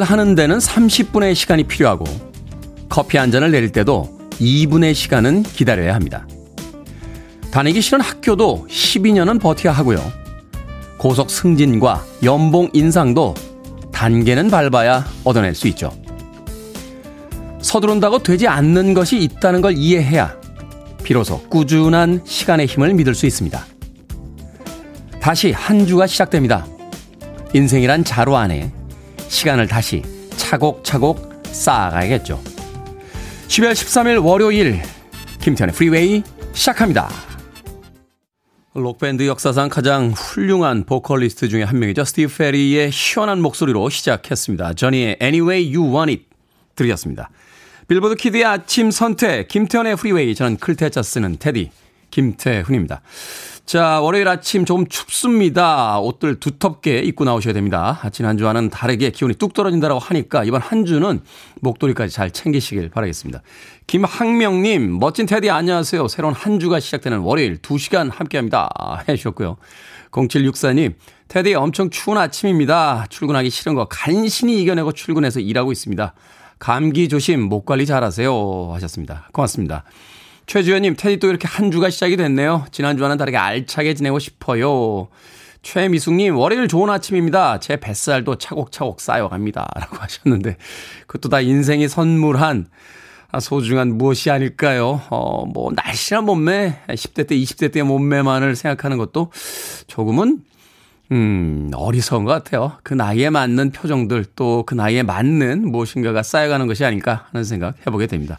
답을 하는 데는 30분의 시간이 필요하고 커피 한 잔을 내릴 때도 2분의 시간은 기다려야 합니다. 다니기 싫은 학교도 12년은 버텨야 하고요. 고속 승진과 연봉 인상도 단계는 밟아야 얻어낼 수 있죠. 서두른다고 되지 않는 것이 있다는 걸 이해해야 비로소 꾸준한 시간의 힘을 믿을 수 있습니다. 다시 한 주가 시작됩니다. 인생이란 자루 안에 시간을 다시 차곡차곡 쌓아가야겠죠. 12월 13일 월요일 김태훈의 프리웨이 시작합니다. 록밴드 역사상 가장 훌륭한 보컬리스트 중에 한 명이죠. 스티브 페리의 시원한 목소리로 시작했습니다. 저니의 Any Way You Want It 들으셨습니다. 빌보드 키드의 아침 선택 김태훈의 프리웨이 저는 클 태 자 쓰는 태디 김태훈입니다. 자, 월요일 아침 조금 춥습니다. 옷들 두텁게 입고 나오셔야 됩니다. 지난 주와는 다르게 기온이 뚝 떨어진다고 하니까 이번 한 주는 목도리까지 잘 챙기시길 바라겠습니다. 김학명님, 멋진 테디 안녕하세요. 새로운 한 주가 시작되는 월요일 2시간 함께 합니다. 해주셨고요. 0764님, 테디 엄청 추운 아침입니다. 출근하기 싫은 거 간신히 이겨내고 출근해서 일하고 있습니다. 감기 조심, 목 관리 잘 하세요. 하셨습니다. 고맙습니다. 최주연님, 테디 또 이렇게 한 주가 시작이 됐네요. 지난주와는 다르게 알차게 지내고 싶어요. 최미숙님, 월요일 좋은 아침입니다. 제 뱃살도 차곡차곡 쌓여갑니다. 라고 하셨는데, 그것도 다 인생이 선물한 소중한 무엇이 아닐까요? 어, 뭐, 날씬한 몸매, 10대 때, 20대 때의 몸매만을 생각하는 것도 조금은, 음, 어리석은 것 같아요. 그 나이에 맞는 표정들, 또 그 나이에 맞는 무엇인가가 쌓여가는 것이 아닐까 하는 생각 해보게 됩니다.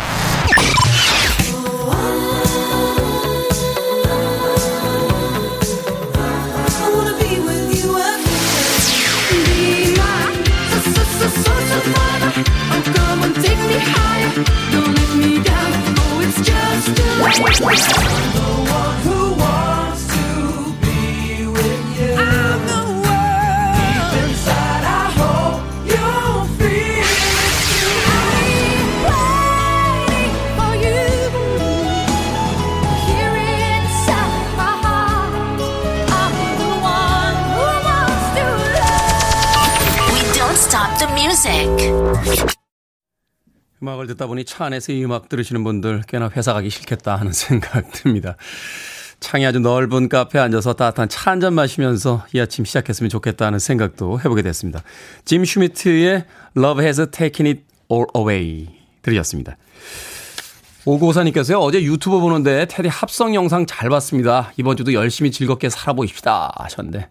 Don't let me down. Oh, it's just a 음악을 듣다 보니 차 안에서 이 음악 들으시는 분들 꽤나 회사 가기 싫겠다 하는 생각 듭니다. 창이 아주 넓은 카페에 앉아서 따뜻한 차 한 잔 마시면서 이 아침 시작했으면 좋겠다 하는 생각도 해보게 됐습니다. 짐 슈미트의 Love Has Taken It All Away 들으셨습니다. 오고사님께서요, 어제 유튜브 보는데 테디 합성 영상 잘 봤습니다. 이번 주도 열심히 즐겁게 살아보십시다 하셨는데,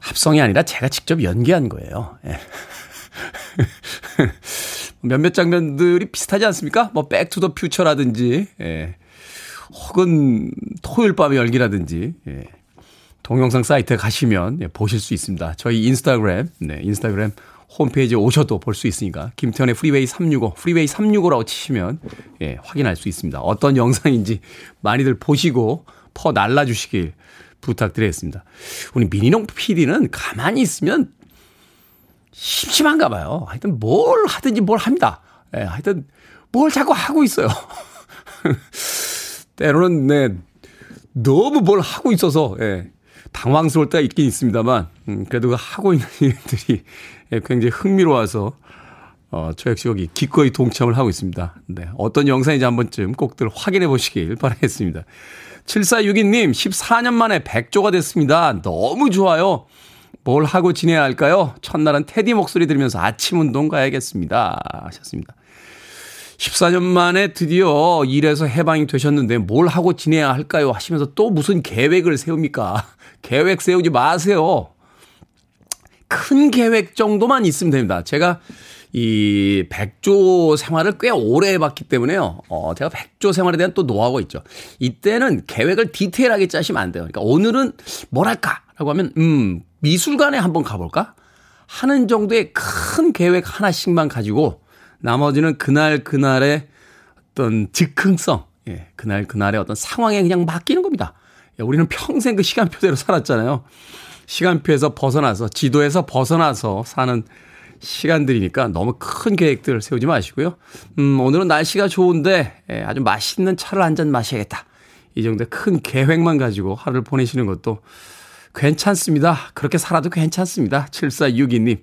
합성이 아니라 제가 직접 연기한 거예요. 예. 몇몇 장면들이 비슷하지 않습니까? 뭐, Back to the Future라든지, 예. 혹은 토요일 밤의 열기라든지, 예. 동영상 사이트에 가시면 예, 보실 수 있습니다. 저희 인스타그램, 네, 인스타그램 홈페이지에 오셔도 볼 수 있으니까, 김태훈의 프리웨이 365, 프리웨이 365라고 치시면, 예, 확인할 수 있습니다. 어떤 영상인지 많이들 보시고 퍼 날라주시길 부탁드리겠습니다. 우리 미니농 PD는 가만히 있으면 심심한가 봐요. 하여튼 뭘 하든지 뭘 합니다. 예, 하여튼 뭘 자꾸 하고 있어요. 때로는 네 너무 뭘 하고 있어서 예, 당황스러울 때가 있긴 있습니다만 음, 그래도 그 하고 있는 일들이 예, 굉장히 흥미로워서 어, 저 역시 여기 기꺼이 동참을 하고 있습니다. 네, 어떤 영상인지 한 번쯤 꼭들 확인해 보시길 바라겠습니다. 7462님, 14년 만에 100조가 됐습니다. 너무 좋아요. 뭘 하고 지내야 할까요? 첫날은 테디 목소리 들으면서 아침 운동 가야겠습니다. 하셨습니다. 14년 만에 드디어 일에서 해방이 되셨는데 뭘 하고 지내야 할까요? 하시면서 또 무슨 계획을 세웁니까? 계획 세우지 마세요. 큰 계획 정도만 있으면 됩니다. 제가 이 백조 생활을 꽤 오래 해봤기 때문에요. 어, 제가 백조 생활에 대한 또 노하우가 있죠. 이때는 계획을 디테일하게 짜시면 안 돼요. 그러니까 오늘은 뭘 할까라고 하면, 음, 미술관에 한번 가볼까? 하는 정도의 큰 계획 하나씩만 가지고 나머지는 그날 그날의 어떤 즉흥성, 예, 그날 그날의 어떤 상황에 그냥 맡기는 겁니다. 예, 우리는 평생 그 시간표대로 살았잖아요. 시간표에서 벗어나서 지도에서 벗어나서 사는 시간들이니까 너무 큰 계획들 세우지 마시고요. 음, 오늘은 날씨가 좋은데 예, 아주 맛있는 차를 한 잔 마셔야겠다. 이 정도의 큰 계획만 가지고 하루를 보내시는 것도 괜찮습니다. 그렇게 살아도 괜찮습니다. 7462님.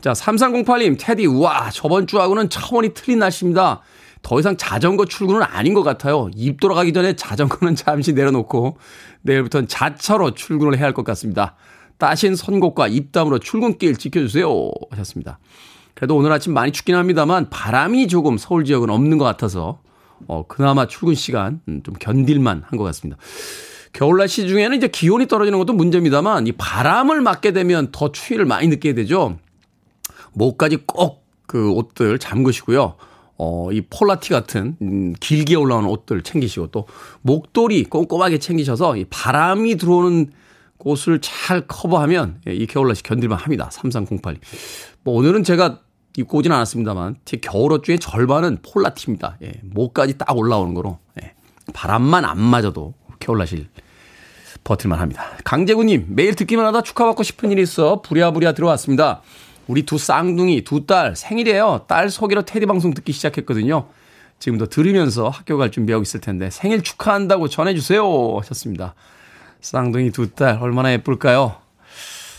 자, 3308님, 테디, 우와, 저번 주하고는 차원이 틀린 날씨입니다. 더 이상 자전거 출근은 아닌 것 같아요. 입 돌아가기 전에 자전거는 잠시 내려놓고 내일부터는 자차로 출근을 해야 할 것 같습니다. 따신 선곡과 입담으로 출근길 지켜주세요. 하셨습니다. 그래도 오늘 아침 많이 춥긴 합니다만 바람이 조금 서울 지역은 없는 것 같아서 어, 그나마 출근 시간 음, 좀 견딜만 한 것 같습니다. 겨울 날씨 중에는 이제 기온이 떨어지는 것도 문제입니다만 이 바람을 맞게 되면 더 추위를 많이 느끼게 되죠. 목까지 꼭 그 옷들 잠그시고요. 어, 이 폴라티 같은, 음, 길게 올라오는 옷들 챙기시고 또 목도리 꼼꼼하게 챙기셔서 이 바람이 들어오는 곳을 잘 커버하면 예, 이 겨울 날씨 견딜만 합니다. 3308. 뭐 오늘은 제가 입고 오진 않았습니다만 제 겨울옷 중에 절반은 폴라티입니다. 예, 목까지 딱 올라오는 거로 예, 바람만 안 맞아도 겨울 날씨 버틸만 합니다. 강재구님 매일 듣기만 하다 축하받고 싶은 일이 있어 부랴부랴 들어왔습니다. 우리 두 쌍둥이 두 딸 생일이에요. 딸 소개로 테디 방송 듣기 시작했거든요. 지금도 들으면서 학교 갈 준비하고 있을 텐데 생일 축하한다고 전해주세요 하셨습니다. 쌍둥이 두 딸 얼마나 예쁠까요?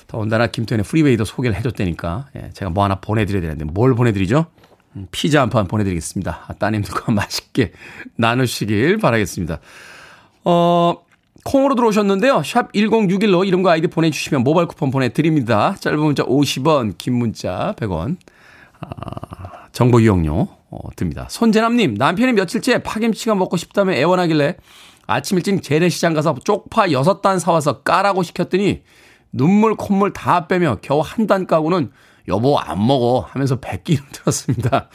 더군다나 김태현의 프리웨이도 소개를 해줬다니까 예, 제가 뭐 하나 보내드려야 되는데 뭘 보내드리죠? 음, 피자 한 판 보내드리겠습니다. 아, 따님들과 맛있게 나누시길 바라겠습니다. 어, 콩으로 들어오셨는데요. 샵 1061로 이름과 아이디 보내주시면 모바일 쿠폰 보내드립니다. 짧은 문자 50원, 긴 문자 100원. 아, 정보 이용료 어, 듭니다. 손재남님, 남편이 며칠째 파김치가 먹고 싶다며 애원하길래 아침 일찍 재래시장 가서 쪽파 6단 사와서 까라고 시켰더니 눈물 콧물 다 빼며 겨우 한 단 까고는 여보 안 먹어 하면서 백기름 들었습니다.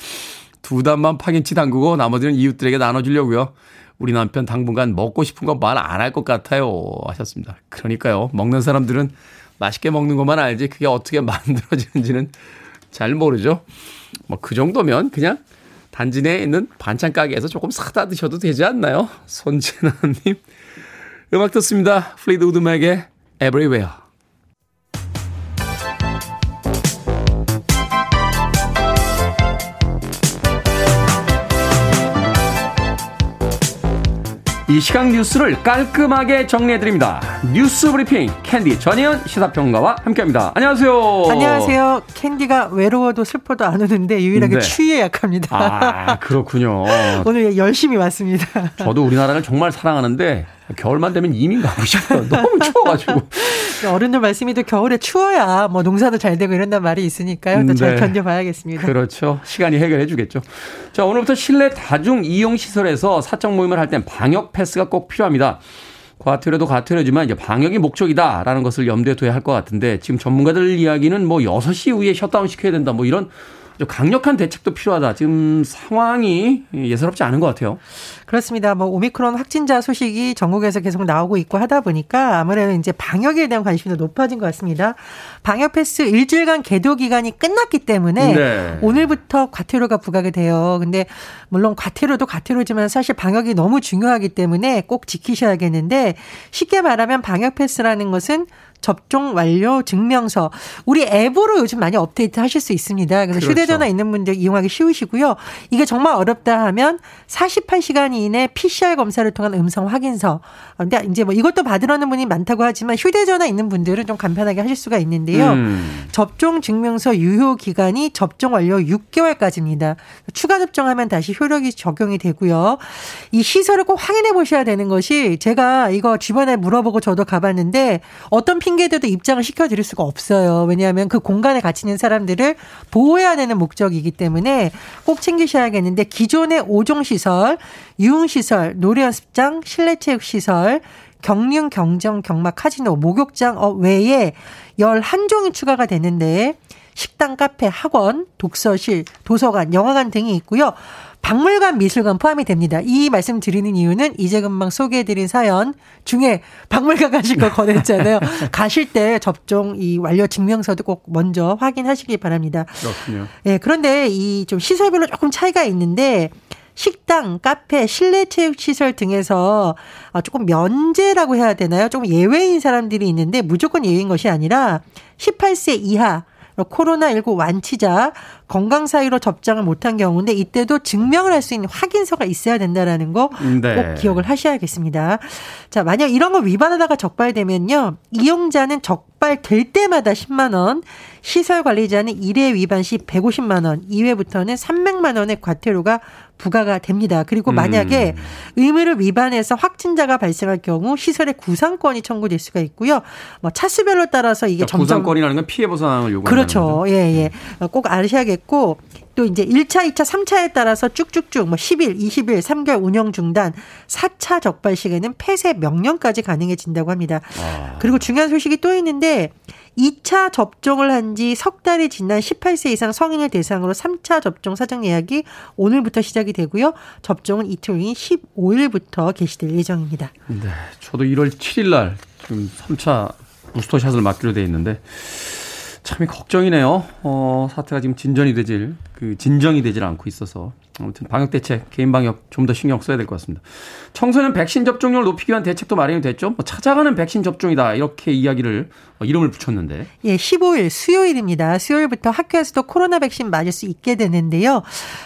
두 단만 파김치 담그고 나머지는 이웃들에게 나눠주려고요. 우리 남편 당분간 먹고 싶은 거말안 할 것 같아요. 하셨습니다. 그러니까요. 먹는 사람들은 맛있게 먹는 것만 알지 그게 어떻게 만들어지는지는 잘 모르죠. 뭐 그 정도면 그냥 단지 내에 있는 반찬 가게에서 조금 사다 드셔도 되지 않나요? 손재나님. 음악 듣습니다. 플리트우드 맥의 Everywhere. 이 시각 뉴스를 깔끔하게 정리해드립니다. 뉴스 브리핑 캔디 전희연 시사평론가와 함께합니다. 안녕하세요. 안녕하세요. 캔디가 외로워도 슬퍼도 안 우는데 유일하게 네. 추위에 약합니다. 아 그렇군요. 오늘 열심히 왔습니다. 저도 우리나라를 정말 사랑하는데 겨울만 되면 이민 가고 싶어요. 너무 추워가지고. 어른들 말씀이도 겨울에 추워야 뭐 농사도 잘 되고 이런단 말이 있으니까요. 또잘 네. 견뎌봐야겠습니다. 그렇죠. 시간이 해결해 주겠죠. 자, 오늘부터 실내 다중 이용 시설에서 사적 모임을 할 땐 방역 패스가 꼭 필요합니다. 과태료도 과태료지만 이제 방역이 목적이다라는 것을 염두에 둬야 할 것 같은데 지금 전문가들 이야기는 뭐 6시 이후에 셧다운 시켜야 된다 뭐 이런 강력한 대책도 필요하다. 지금 상황이 예사롭지 않은 것 같아요. 그렇습니다. 뭐 오미크론 확진자 소식이 전국에서 계속 나오고 있고 하다 보니까 아무래도 이제 방역에 대한 관심이 높아진 것 같습니다. 방역 패스 일주일간 계도 기간이 끝났기 때문에 네. 오늘부터 과태료가 부과가 돼요. 근데 물론 과태료도 과태료지만 사실 방역이 너무 중요하기 때문에 꼭 지키셔야겠는데 쉽게 말하면 방역 패스라는 것은 접종 완료 증명서 우리 앱으로 요즘 많이 업데이트 하실 수 있습니다. 그래서 그렇죠. 휴대전화 있는 분들 이용하기 쉬우시고요. 이게 정말 어렵다 하면 48시간 이내 PCR 검사를 통한 음성 확인서. 근데 이제 뭐 이것도 받으려는 분이 많다고 하지만 휴대전화 있는 분들은 좀 간편하게 하실 수가 있는데요. 음. 접종 증명서 유효 기간이 접종 완료 6개월까지입니다. 추가 접종하면 다시 효력이 적용이 되고요. 이 시설을 꼭 확인해 보셔야 되는 것이 제가 이거 주변에 물어보고 저도 가봤는데 어떤 피 핑계대도 입장을 시켜드릴 수가 없어요. 왜냐하면 그 공간에 갇혀 있는 사람들을 보호해야 되는 목적이기 때문에 꼭 챙기셔야겠는데 기존의 5종 시설, 유흥시설, 노래연습장, 실내체육시설, 경륜, 경정, 경마, 카지노, 목욕장 어, 외에 11종이 추가가 되는데 식당, 카페, 학원, 독서실, 도서관, 영화관 등이 있고요. 박물관, 미술관 포함이 됩니다. 이 말씀 드리는 이유는 이제 금방 소개해드린 사연 중에 박물관 가실 거 권했잖아요. 가실 때 접종 이 완료 증명서도 꼭 먼저 확인하시기 바랍니다. 그렇군요. 예, 네, 그런데 이 좀 시설별로 조금 차이가 있는데 식당, 카페, 실내 체육 시설 등에서 아, 조금 면제라고 해야 되나요? 조금 예외인 사람들이 있는데 무조건 예외인 것이 아니라 18세 이하 코로나19 완치자 건강 사유로 접종을 못한 경우인데 이때도 증명을 할 수 있는 확인서가 있어야 된다라는 거꼭 네. 기억을 하셔야겠습니다. 자, 만약 이런 거 위반하다가 적발되면요. 이용자는 적발될 때마다 10만 원, 시설 관리자는 1회 위반 시 150만 원, 2회부터는 300만 원의 과태료가 부과가 됩니다. 그리고 만약에 음. 의무를 위반해서 확진자가 발생할 경우 시설의 구상권이 청구될 수가 있고요. 뭐 차수별로 따라서 이게 그러니까 점점 구상권이라는 건 피해 보상을 요구하는 그렇죠. 예, 예. 꼭 아셔야겠고 또 이제 1차, 2차, 3차에 따라서 쭉쭉쭉 뭐 10일, 20일, 3개월 운영 중단, 4차 적발 시에는 폐쇄 명령까지 가능해진다고 합니다. 아. 그리고 중요한 소식이 또 있는데 2차 접종을 한 지 석 달이 지난 18세 이상 성인을 대상으로 3차 접종 사전 예약이 오늘부터 시작이 되고요. 접종은 이틀 후인 15일부터 개시될 예정입니다. 네. 저도 1월 7일 날 지금 3차 부스터샷을 맞기로 돼 있는데 참이 걱정이네요. 어, 사태가 지금 진전이 되질, 그 진정이 되질 않고 있어서. 아무튼 방역 대책, 개인 방역 좀 더 신경 써야 될 것 같습니다. 청소년 백신 접종률 높이기 위한 대책도 마련이 됐죠. 뭐 찾아가는 백신 접종이다. 이렇게 이야기를 어, 이름을 붙였는데. 예, 15일 수요일입니다. 수요일부터 학교에서도 코로나 백신 맞을 수 있게 되는데요.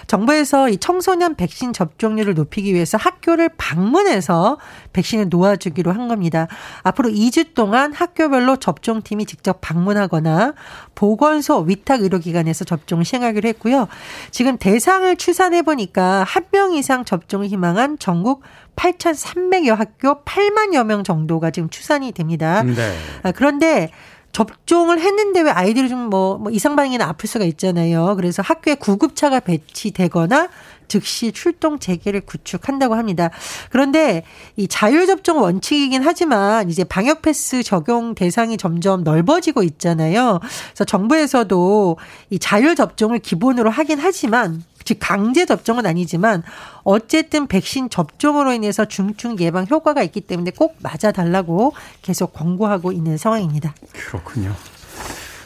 정부에서 이 청소년 백신 접종률을 높이기 위해서 학교를 방문해서 백신을 놓아주기로 한 겁니다. 앞으로 2주 동안 학교별로 접종팀이 직접 방문하거나 보건소 위탁 의료기관에서 접종을 시행하기로 했고요. 지금 대상을 추산해 보니까 한 명 이상 접종을 희망한 전국 8,300여 학교 8만여 명 정도가 지금 추산이 됩니다. 네. 아, 그런데 접종을 했는데 왜 아이들이 좀 뭐, 뭐 이상 반응이나 아플 수가 있잖아요. 그래서 학교에 구급차가 배치되거나 즉시 출동 재개를 구축한다고 합니다. 그런데 이 자율 접종 원칙이긴 하지만 이제 방역 패스 적용 대상이 점점 넓어지고 있잖아요. 그래서 정부에서도 이 자율 접종을 기본으로 하긴 하지만 즉 강제 접종은 아니지만 어쨌든 백신 접종으로 인해서 중증 예방 효과가 있기 때문에 꼭 맞아 달라고 계속 권고하고 있는 상황입니다. 그렇군요.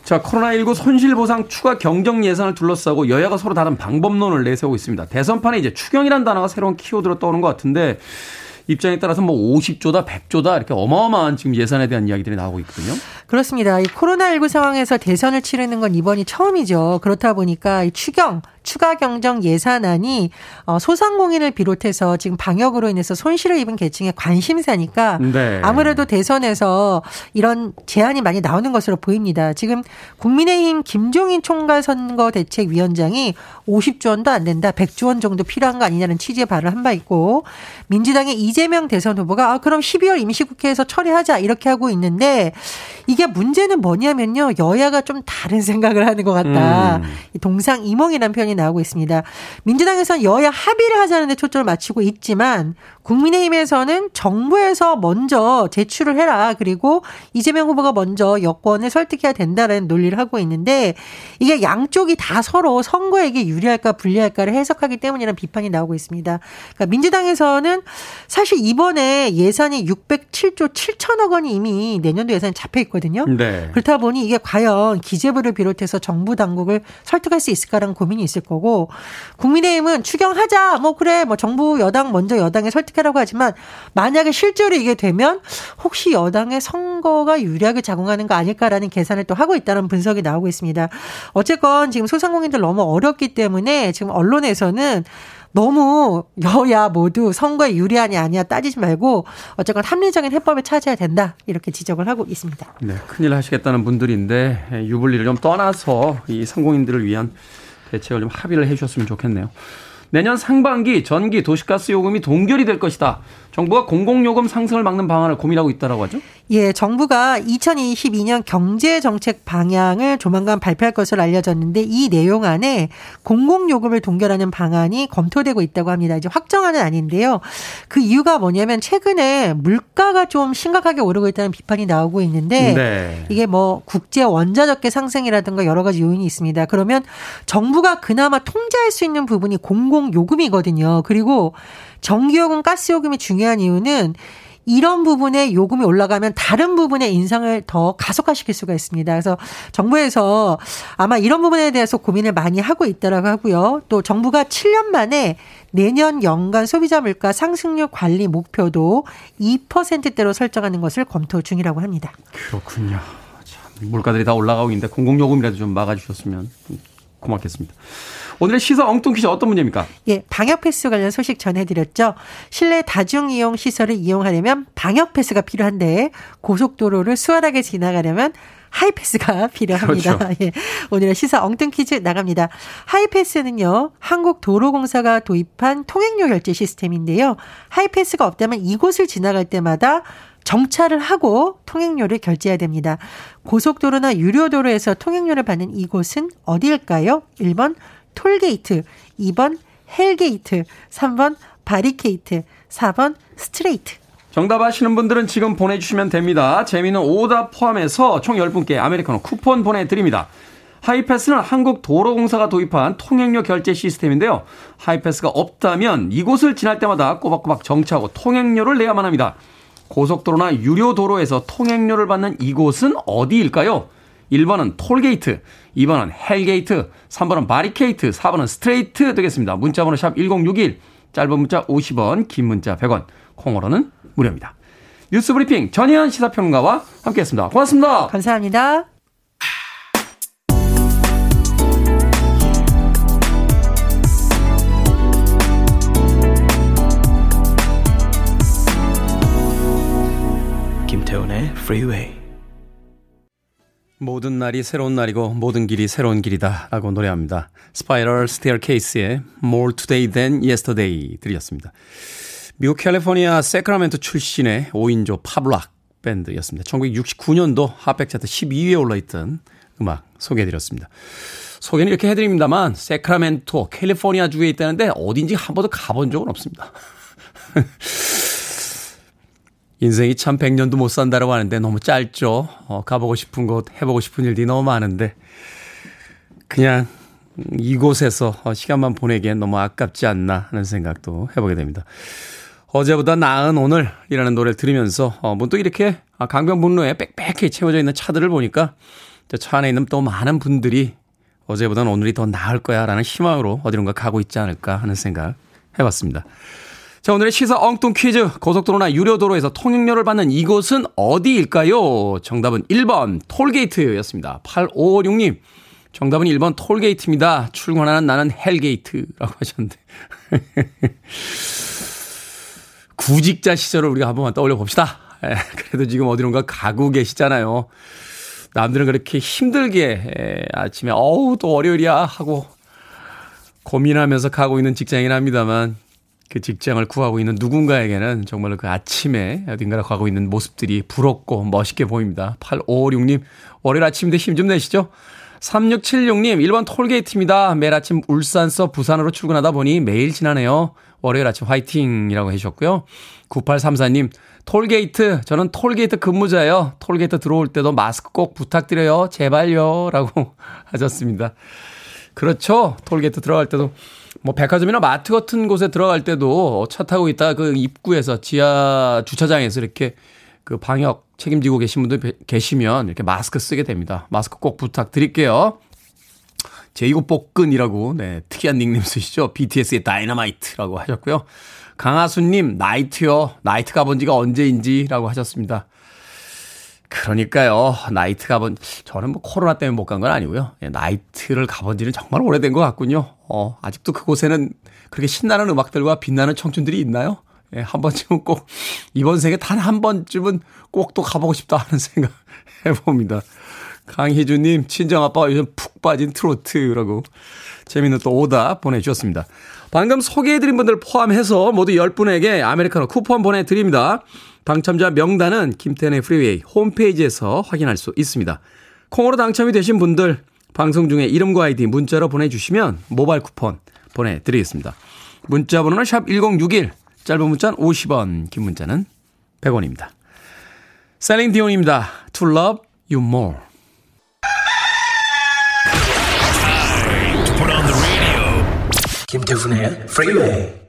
자, 코로나19 손실보상 추가 경정 예산을 둘러싸고 여야가 서로 다른 방법론을 내세우고 있습니다. 대선판에 이제 추경이라는 단어가 새로운 키워드로 떠오는 것 같은데 입장에 따라서 뭐 50조다, 100조다 이렇게 어마어마한 지금 예산에 대한 이야기들이 나오고 있거든요. 그렇습니다. 이 코로나19 상황에서 대선을 치르는 건 이번이 처음이죠. 그렇다 보니까 이 추경 추가 경정 예산안이 어, 소상공인을 비롯해서 지금 방역으로 인해서 손실을 입은 계층의 관심사니까 네. 아무래도 대선에서 이런 제안이 많이 나오는 것으로 보입니다. 지금 국민의힘 김종인 총괄 선거 대책위원장이 50조 원도 안 된다, 100조 원 정도 필요한 거 아니냐는 취지의 발을 한 바 있고 민주당의 이재명 대선 후보가 아 그럼 12월 임시국회에서 처리하자 이렇게 하고 있는데 이게 문제는 뭐냐면요 여야가 좀 다른 생각을 하는 것 같다. 음. 동상 이몽이라는 표현이 나오고 있습니다. 민주당에서는 여야 합의를 하자는데 초점을 맞추고 있지만 국민의힘에서는 정부에서 먼저 제출을 해라. 그리고 이재명 후보가 먼저 여권을 설득해야 된다는 논리를 하고 있는데 이게 양쪽이 다 서로 선거에게 유리할까 불리할까를 해석하기 때문이라는 비판이 나오고 있습니다. 그러니까 민주당에서는 사실 이번에 예산이 607조 7천억 원이 이미 내년도 예산에 잡혀 있거든요. 네. 그렇다 보니 이게 과연 기재부를 비롯해서 정부 당국을 설득할 수 있을까라는 고민이 있을 거고 국민의힘은 추경하자. 뭐 그래. 뭐 정부 여당 먼저 여당에 설득 해라고 하지만 만약에 실제로 이게 되면 혹시 여당의 선거가 유리하게 작용하는 거 아닐까라는 계산을 또 하고 있다는 분석이 나오고 있습니다. 어쨌건 지금 소상공인들 너무 어렵기 때문에 지금 언론에서는 너무 여야 모두 선거에 유리하냐 아니냐 따지지 말고 어쨌건 합리적인 해법을 찾아야 된다 이렇게 지적을 하고 있습니다. 네, 큰일 하시겠다는 분들인데 유불리를 좀 떠나서 이 상공인들을 위한 대책을 좀 합의를 해 주셨으면 좋겠네요. 내년 상반기 전기 도시가스 요금이 동결이 될 것이다. 정부가 공공요금 상승을 막는 방안을 고민하고 있다라고 하죠? 예, 정부가 2022년 경제 정책 방향을 조만간 발표할 것으로 알려졌는데 이 내용 안에 공공요금을 동결하는 방안이 검토되고 있다고 합니다. 이제 확정안은 아닌데요. 그 이유가 뭐냐면 최근에 물가가 좀 심각하게 오르고 있다는 비판이 나오고 있는데 네. 이게 뭐 국제 원자적계 상승이라든가 여러 가지 요인이 있습니다. 그러면 정부가 그나마 통제할 수 있는 부분이 공공요금이거든요. 그리고 전기요금, 가스요금이 중요한 이유는 이런 부분에 요금이 올라가면 다른 부분의 인상을 더 가속화시킬 수가 있습니다. 그래서 정부에서 아마 이런 부분에 대해서 고민을 많이 하고 있다라고 하고요. 또 정부가 7년 만에 내년 연간 소비자 물가 상승률 관리 목표도 2%대로 설정하는 것을 검토 중이라고 합니다. 그렇군요. 참, 물가들이 다 올라가고 있는데 공공요금이라도 좀 막아주셨으면 고맙겠습니다. 오늘의 시사 엉뚱 퀴즈 어떤 문제입니까? 예, 방역 패스 관련 소식 전해드렸죠. 실내 다중 이용 시설을 이용하려면 방역 패스가 필요한데 고속도로를 수월하게 지나가려면 하이패스가 필요합니다. 그렇죠. 예. 오늘의 시사 엉뚱 퀴즈 나갑니다. 하이패스는요, 한국도로공사가 도입한 통행료 결제 시스템인데요. 하이패스가 없다면 이곳을 지나갈 때마다 정차를 하고 통행료를 결제해야 됩니다. 고속도로나 유료도로에서 통행료를 받는 이곳은 어디일까요? 1번 톨게이트, 2번 hell gate, 3번 바리케이트, 4번 스트레이트. 정답 아시는 분들은 지금 보내주시면 됩니다. 재미난 오답 포함해서 총 10분께 아메리카노 쿠폰 보내드립니다. 하이패스는 한국도로공사가 도입한 통행료 결제 시스템인데요. 하이패스가 없다면 이곳을 지날 때마다 꼬박꼬박 정차하고 통행료를 내야만 합니다. 고속도로나 유료도로에서 통행료를 받는 이곳은 어디일까요? 1번은 톨게이트, 2번은 hell gate, 3번은 바리케이트, 4번은 스트레이트 되겠습니다. 문자번호 샵 1061, 짧은 문자 50원, 긴 문자 100원, 콩으로는 무료입니다. 뉴스 브리핑 전희연 시사평론가와 함께했습니다. 고맙습니다. 감사합니다. 김태훈의 Freeway. 모든 날이 새로운 날이고 모든 길이 새로운 길이다 라고 노래합니다. 스파이럴 스테어케이스의 More Today Than Yesterday 들으셨습니다. 미국 캘리포니아 세크라멘토 출신의 5인조 팝락 밴드였습니다. 1969년도 핫백 차트 12위에 올라있던 음악 소개해드렸습니다. 소개는 이렇게 해드립니다만 세크라멘토 캘리포니아 주에 있다는데 어딘지 한 번도 가본 적은 없습니다. 인생이 참 100년도 못 산다라고 하는데 너무 짧죠. 어, 가보고 싶은 곳, 해보고 싶은 일들이 너무 많은데 그냥 이곳에서 시간만 보내기엔 너무 아깝지 않나 하는 생각도 해보게 됩니다. 어제보다 나은 오늘이라는 노래를 들으면서 어, 문득 이렇게 강변북로에 빽빽히 채워져 있는 차들을 보니까 차 안에 있는 또 많은 분들이 어제보다는 오늘이 더 나을 거야 라는 희망으로 어디론가 가고 있지 않을까 하는 생각 해봤습니다. 자, 오늘의 시사 엉뚱 퀴즈. 고속도로나 유료도로에서 통행료를 받는 이곳은 어디일까요? 정답은 1번 톨게이트였습니다. 8556님. 정답은 1번 톨게이트입니다. 출근하는 나는 hell gate라고 하셨는데. 구직자 시절을 우리가 한 번만 떠올려 봅시다. 예, 그래도 지금 어디론가 가고 계시잖아요. 남들은 그렇게 힘들게 예, 아침에 어우 또 월요일이야 하고 고민하면서 가고 있는 직장이긴 합니다만 그 직장을 구하고 있는 누군가에게는 정말로 그 아침에 어딘가를 가고 있는 모습들이 부럽고 멋있게 보입니다. 8556님, 월요일 아침인데 힘 좀 내시죠? 3676님, 1번 톨게이트입니다. 매일 아침 울산서 부산으로 출근하다 보니 매일 지나네요. 월요일 아침 화이팅 이라고 해주셨고요. 9834님, 톨게이트, 저는 톨게이트 근무자예요. 톨게이트 들어올 때도 마스크 꼭 부탁드려요. 제발요. 라고 하셨습니다. 그렇죠. 톨게이트 들어갈 때도 뭐 백화점이나 마트 같은 곳에 들어갈 때도 차 타고 있다 그 입구에서 지하 주차장에서 이렇게 그 방역 책임지고 계신 분들 계시면 이렇게 마스크 쓰게 됩니다. 마스크 꼭 부탁드릴게요. 제이고복근이라고 네, 특이한 닉네임 쓰시죠. BTS의 다이너마이트라고 하셨고요. 강하수님 나이트요. 나이트 가본 지가 언제인지라고 하셨습니다. 그러니까요. 나이트 가본 저는 뭐 코로나 때문에 못 간 건 아니고요. 예, 나이트를 가본 지는 정말 오래된 것 같군요. 어, 아직도 그곳에는 그렇게 신나는 음악들과 빛나는 청춘들이 있나요? 예, 한 번쯤은 꼭 이번 생에 단 한 번쯤은 꼭 또 가보고 싶다 하는 생각 해봅니다. 강희주님, 친정아빠가 요즘 푹 빠진 트로트라고 재밌는 또 오타 보내주셨습니다. 방금 소개해드린 분들 포함해서 모두 10분에게 아메리카노 쿠폰 보내드립니다. 당첨자 명단은 김태훈의 프리웨이 홈페이지에서 확인할 수 있습니다. 콩으로 당첨이 되신 분들 방송 중에 이름과 아이디 문자로 보내주시면 모바일 쿠폰 보내드리겠습니다. 문자 번호는 샵 1061, 짧은 문자는 50원, 긴 문자는 100원입니다. 셀린 디온입니다. To love you more. 김태훈의 ready?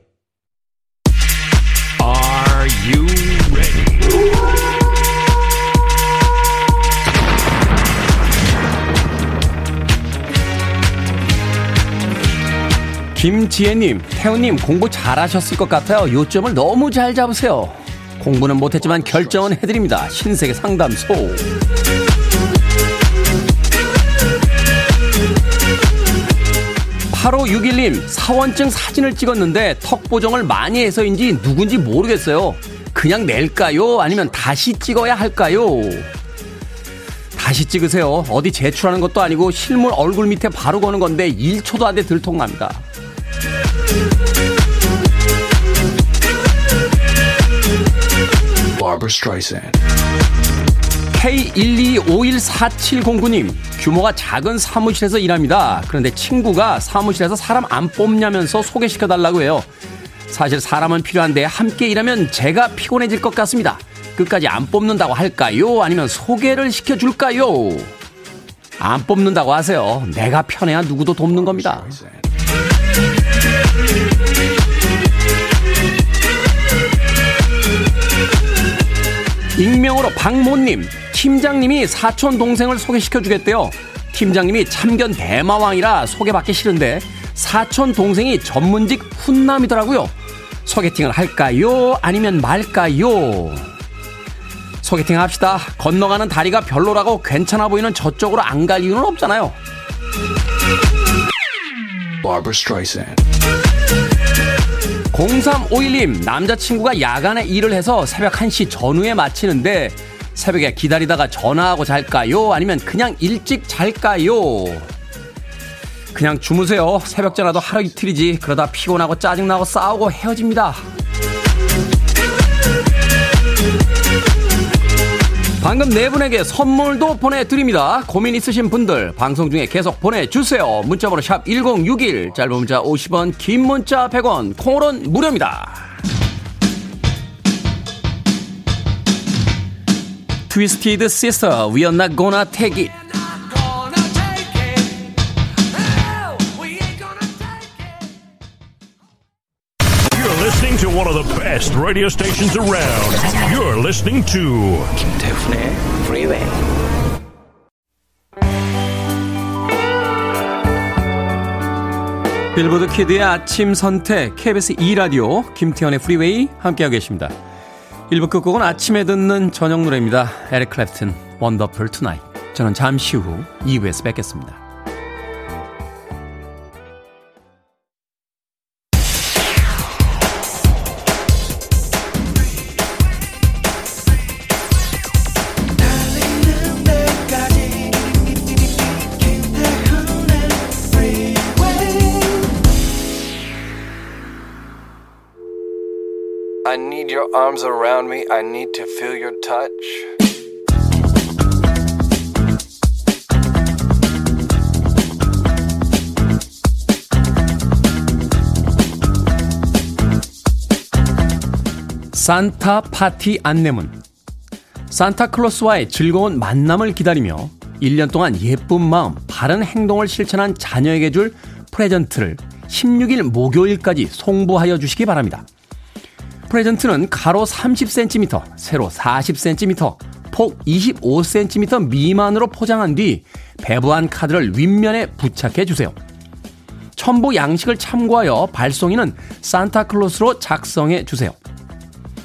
김지혜님, 태우님 공부 잘하셨을 것 같아요. 요점을 너무 잘 잡으세요. 공부는 못했지만 결정은 해드립니다. 신세계 상담소. 8561님, 사원증 사진을 찍었는데 턱 보정을 많이 해서인지 누군지 모르겠어요. 그냥 낼까요? 아니면 다시 찍어야 할까요? 다시 찍으세요. 어디 제출하는 것도 아니고 실물 얼굴 밑에 바로 거는 건데 1초도 안 돼 들통납니다. K1251479님, 규모가 작은 사무실에서 일합니다. 그런데 친구가 사무실에서 사람 안 뽑냐면서 소개시켜달라고 해요. 사실 사람은 필요한데 함께 일하면 제가 피곤해질 것 같습니다. 끝까지 안 뽑는다고 할까요? 아니면 소개를 시켜줄까요? 안 뽑는다고 하세요. 내가 편해야 누구도 돕는 겁니다. 익명으로 박모님, 팀장님이 사촌 동생을 소개시켜 주겠대요. 팀장님이 참견 대마왕이라 소개받기 싫은데 사촌 동생이 전문직 훈남이더라고요. 소개팅을 할까요? 아니면 말까요? 소개팅 합시다. 건너가는 다리가 별로라고 괜찮아 보이는 저쪽으로 안 갈 이유는 없잖아요. 0351님, 남자친구가 야간에 일을 해서 새벽 1시 전후에 마치는데 새벽에 기다리다가 전화하고 잘까요? 아니면 그냥 일찍 잘까요? 그냥 주무세요. 새벽 전화도 하루 이틀이지. 그러다 피곤하고 짜증나고 싸우고 헤어집니다. 방금 네 분에게 선물도 보내드립니다. 고민 있으신 분들 방송 중에 계속 보내주세요. 문자번호 샵 1061 짧은 문자 50원 긴 문자 100원 콩으로는 무료입니다. 트위스티드 시스터 We are not gonna take it best radio stations around. You're listening to 김태훈의 Freeway. 빌보드 키드의 아침 선택 KBS 2 라디오 김태현의 프리웨이 함께하고 계십니다. 1부 끝곡은 아침에 듣는 저녁 노래입니다. 에릭 클랩튼 Wonderful Tonight. 저는 잠시 후 2부에서 뵙겠습니다. Arms around me. I need to feel your touch. 산타 파티 안내문. 산타클로스와의 즐거운 만남을 기다리며 1년 동안 예쁜 마음, 바른 행동을 실천한 자녀에게 줄 프레젠트를 16일 목요일까지 송부하여 주시기 바랍니다. 프레젠트는 가로 30cm, 세로 40cm, 폭 25cm 미만으로 포장한 뒤 배부한 카드를 윗면에 부착해 주세요. 첨부 양식을 참고하여 발송인은 산타클로스로 작성해 주세요.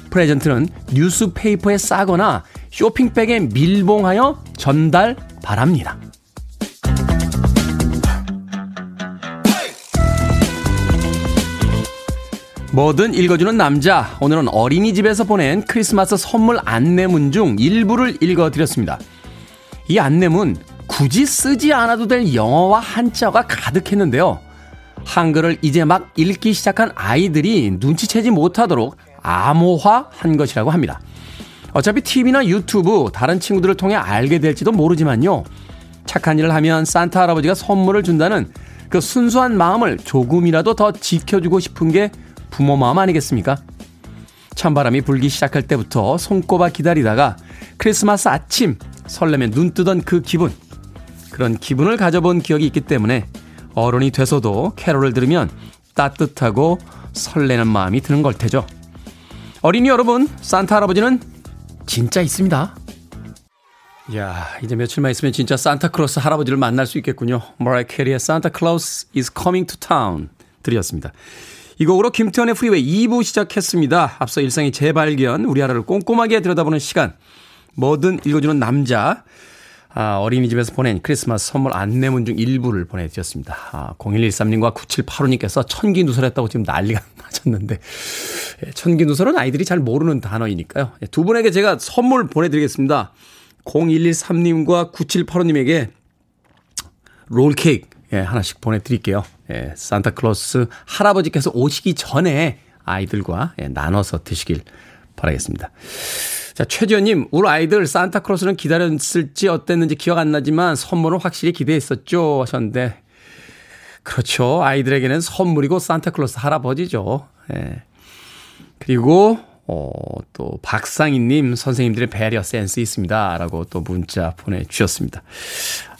프레젠트는 뉴스페이퍼에 싸거나 쇼핑백에 밀봉하여 전달 바랍니다. 뭐든 읽어주는 남자. 오늘은 어린이집에서 보낸 크리스마스 선물 안내문 중 일부를 읽어드렸습니다. 이 안내문 굳이 쓰지 않아도 될 영어와 한자가 가득했는데요. 한글을 이제 막 읽기 시작한 아이들이 눈치채지 못하도록 암호화한 것이라고 합니다. 어차피 TV나 유튜브 다른 친구들을 통해 알게 될지도 모르지만요. 착한 일을 하면 산타 할아버지가 선물을 준다는 그 순수한 마음을 조금이라도 더 지켜주고 싶은 게 부모 마음 아니겠습니까? 찬바람이 불기 시작할 때부터 손꼽아 기다리다가 크리스마스 아침 설레면 눈 뜨던 그 기분. 그런 기분을 가져본 기억이 있기 때문에 어른이 돼서도 캐롤을 들으면 따뜻하고 설레는 마음이 드는 걸 테죠. 어린이 여러분, 산타 할아버지는 진짜 있습니다. 야, 이제 며칠만 있으면 진짜 산타클로스 할아버지를 만날 수 있겠군요. 머라이 캐리의 Santa Claus is coming to town 드렸습니다. 이 곡으로 김태훈의 프리웨이 2부 시작했습니다. 앞서 일상의 재발견, 우리 하루를 꼼꼼하게 들여다보는 시간. 뭐든 읽어주는 남자. 아, 어린이집에서 보낸 크리스마스 선물 안내문 중 일부를 보내드렸습니다. 아, 0113님과 9785님께서 천기 누설했다고 지금 난리가 나셨는데, 예, 천기 누설은 아이들이 잘 모르는 단어이니까요. 예, 두 분에게 제가 선물 보내드리겠습니다. 0113님과 9785님에게 롤케이크, 예, 하나씩 보내드릴게요. 예, 산타클로스 할아버지께서 오시기 전에 아이들과 예, 나눠서 드시길 바라겠습니다. 자, 최지현님, 우리 아이들 산타크로스는 기다렸을지 어땠는지 기억 안 나지만 선물은 확실히 기대했었죠. 하셨는데, 그렇죠. 아이들에게는 선물이고 산타클로스 할아버지죠. 예. 그리고, 어, 또, 박상희님, 선생님들의 배려 센스 있습니다. 라고 또 문자 보내주셨습니다.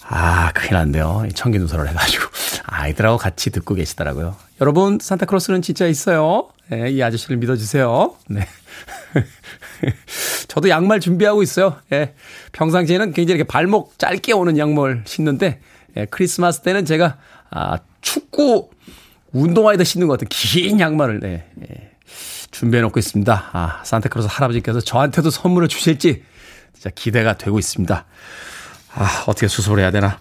아, 큰일 났네요. 청기 누설을 해가지고. 아이들하고 같이 듣고 계시더라고요. 여러분, 산타크로스는 진짜 있어요. 네, 이 아저씨를 믿어주세요. 네. 저도 양말 준비하고 있어요. 예. 평상시에는 굉장히 이렇게 발목 짧게 오는 양말 신는데, 예, 크리스마스 때는 제가, 아, 축구 운동화에다 신는 것 같은 긴 양말을, 네, 예, 준비해 놓고 있습니다. 아, 산타클로스 할아버지께서 저한테도 선물을 주실지 진짜 기대가 되고 있습니다. 아, 어떻게 수습을 해야 되나.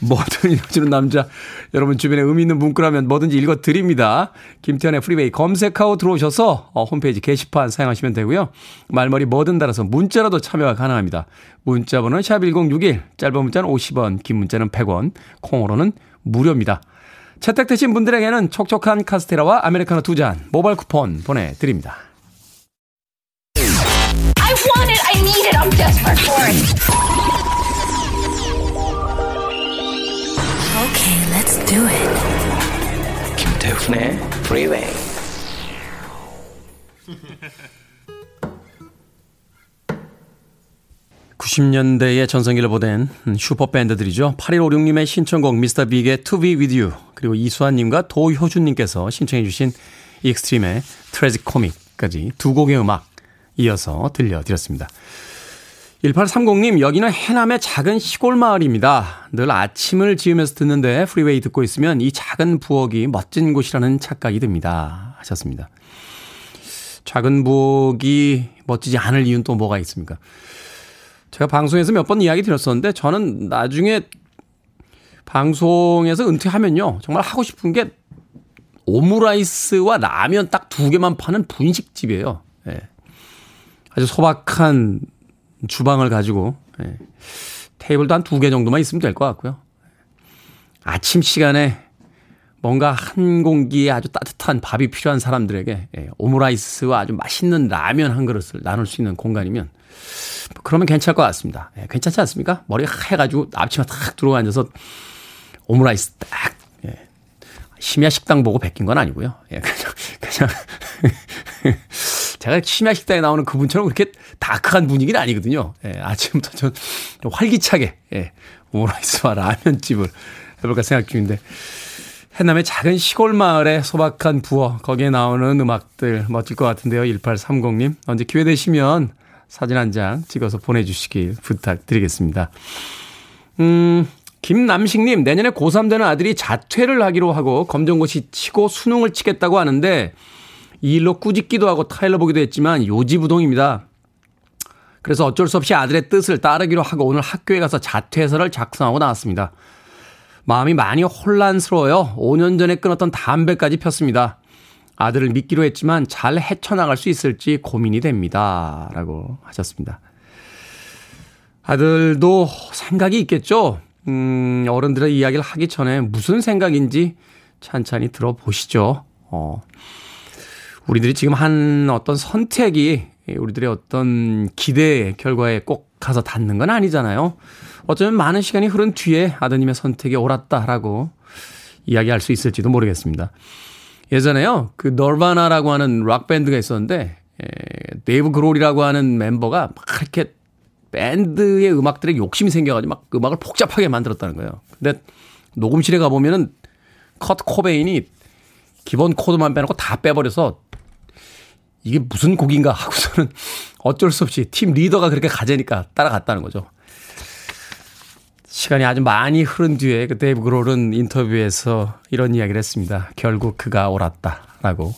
뭐든 읽어주는 남자. 여러분 주변에 의미 있는 문구라면 뭐든지 읽어드립니다. 김태훈의 프리웨이 검색하고 들어오셔서 어, 홈페이지 게시판 사용하시면 되고요. 말머리 뭐든 달아서 문자로도 참여가 가능합니다. 문자 번호는 샵1061, 짧은 문자는 50원, 긴 문자는 100원, 콩으로는 무료입니다. 채택되신 분들에게는 촉촉한 카스테라와 아메리카노 두 잔 모바일 쿠폰 보내드립니다. Okay, let's do it. 김태훈의 Freeway. (90년대의) 전성기를 보낸 슈퍼밴드들이죠. 8156님의 신청곡 미스터 빅의 To Be With You 그리고 이수환님과 도효준님께서 신청해 주신 익스트림의 Tragic Comic까지 두 곡의 음악 이어서 들려드렸습니다. 1830님, 여기는 해남의 작은 시골 마을입니다. 늘 아침을 지으면서 듣는데 프리웨이 듣고 있으면 이 작은 부엌이 멋진 곳이라는 착각이 듭니다. 하셨습니다. 작은 부엌이 멋지지 않을 이유는 또 뭐가 있습니까? 제가 방송에서 몇 번 이야기 드렸었는데 저는 나중에 방송에서 은퇴하면요. 정말 하고 싶은 게 오므라이스와 라면 딱 두 개만 파는 분식집이에요. 예. 아주 소박한 주방을 가지고 예, 테이블도 한 두 개 정도만 있으면 될 것 같고요. 아침 시간에 뭔가 한 공기에 아주 따뜻한 밥이 필요한 사람들에게 예, 오므라이스와 아주 맛있는 라면 한 그릇을 나눌 수 있는 공간이면 그러면 괜찮을 것 같습니다. 예, 괜찮지 않습니까? 머리가 하얘가지고 앞치마 탁 들어가 앉아서 오므라이스 딱 예. 심야 식당 보고 베낀 건 아니고요. 예, 그냥 그냥 제가 심야 식당에 나오는 그분처럼 그렇게 다크한 분위기는 아니거든요. 예, 아침부터 좀 활기차게, 예, 오므라이스와 라면집을 해볼까 생각 중인데, 해남의 작은 시골 마을의 소박한 부엌, 거기에 나오는 음악들 멋질 것 같은데요. 1830님. 언제 기회 되시면 사진 한 장 찍어서 보내주시길 부탁드리겠습니다. 음, 김남식님, 내년에 고3 되는 아들이 자퇴를 하기로 하고 검정고시 치고 수능을 치겠다고 하는데, 이 일로 꾸짖기도 하고 타일러 보기도 했지만 요지부동입니다. 그래서 어쩔 수 없이 아들의 뜻을 따르기로 하고 오늘 학교에 가서 자퇴서를 작성하고 나왔습니다. 마음이 많이 혼란스러워요. 5년 전에 끊었던 담배까지 폈습니다. 아들을 믿기로 했지만 잘 헤쳐나갈 수 있을지 고민이 됩니다. 라고 하셨습니다. 아들도 생각이 있겠죠? 음, 어른들의 이야기를 하기 전에 무슨 생각인지 찬찬히 들어보시죠. 어, 우리들이 지금 한 어떤 선택이 우리들의 어떤 기대의 결과에 꼭 가서 닿는 건 아니잖아요. 어쩌면 많은 시간이 흐른 뒤에 아드님의 선택이 옳았다라고 이야기할 수 있을지도 모르겠습니다. 예전에요, 그 널바나라고 하는 락 밴드가 있었는데, 에, 데이브 그롤이라고 하는 멤버가 막 이렇게 밴드의 음악들에 욕심이 생겨가지고 막 음악을 복잡하게 만들었다는 거예요. 근데 녹음실에 가보면은 커트 코베인이 기본 코드만 빼놓고 다 빼버려서 이게 무슨 곡인가 하고서는 어쩔 수 없이 팀 리더가 그렇게 가자니까 따라갔다는 거죠. 시간이 아주 많이 흐른 뒤에 그 데이브 그롤은 인터뷰에서 이런 이야기를 했습니다. 결국 그가 옳았다라고.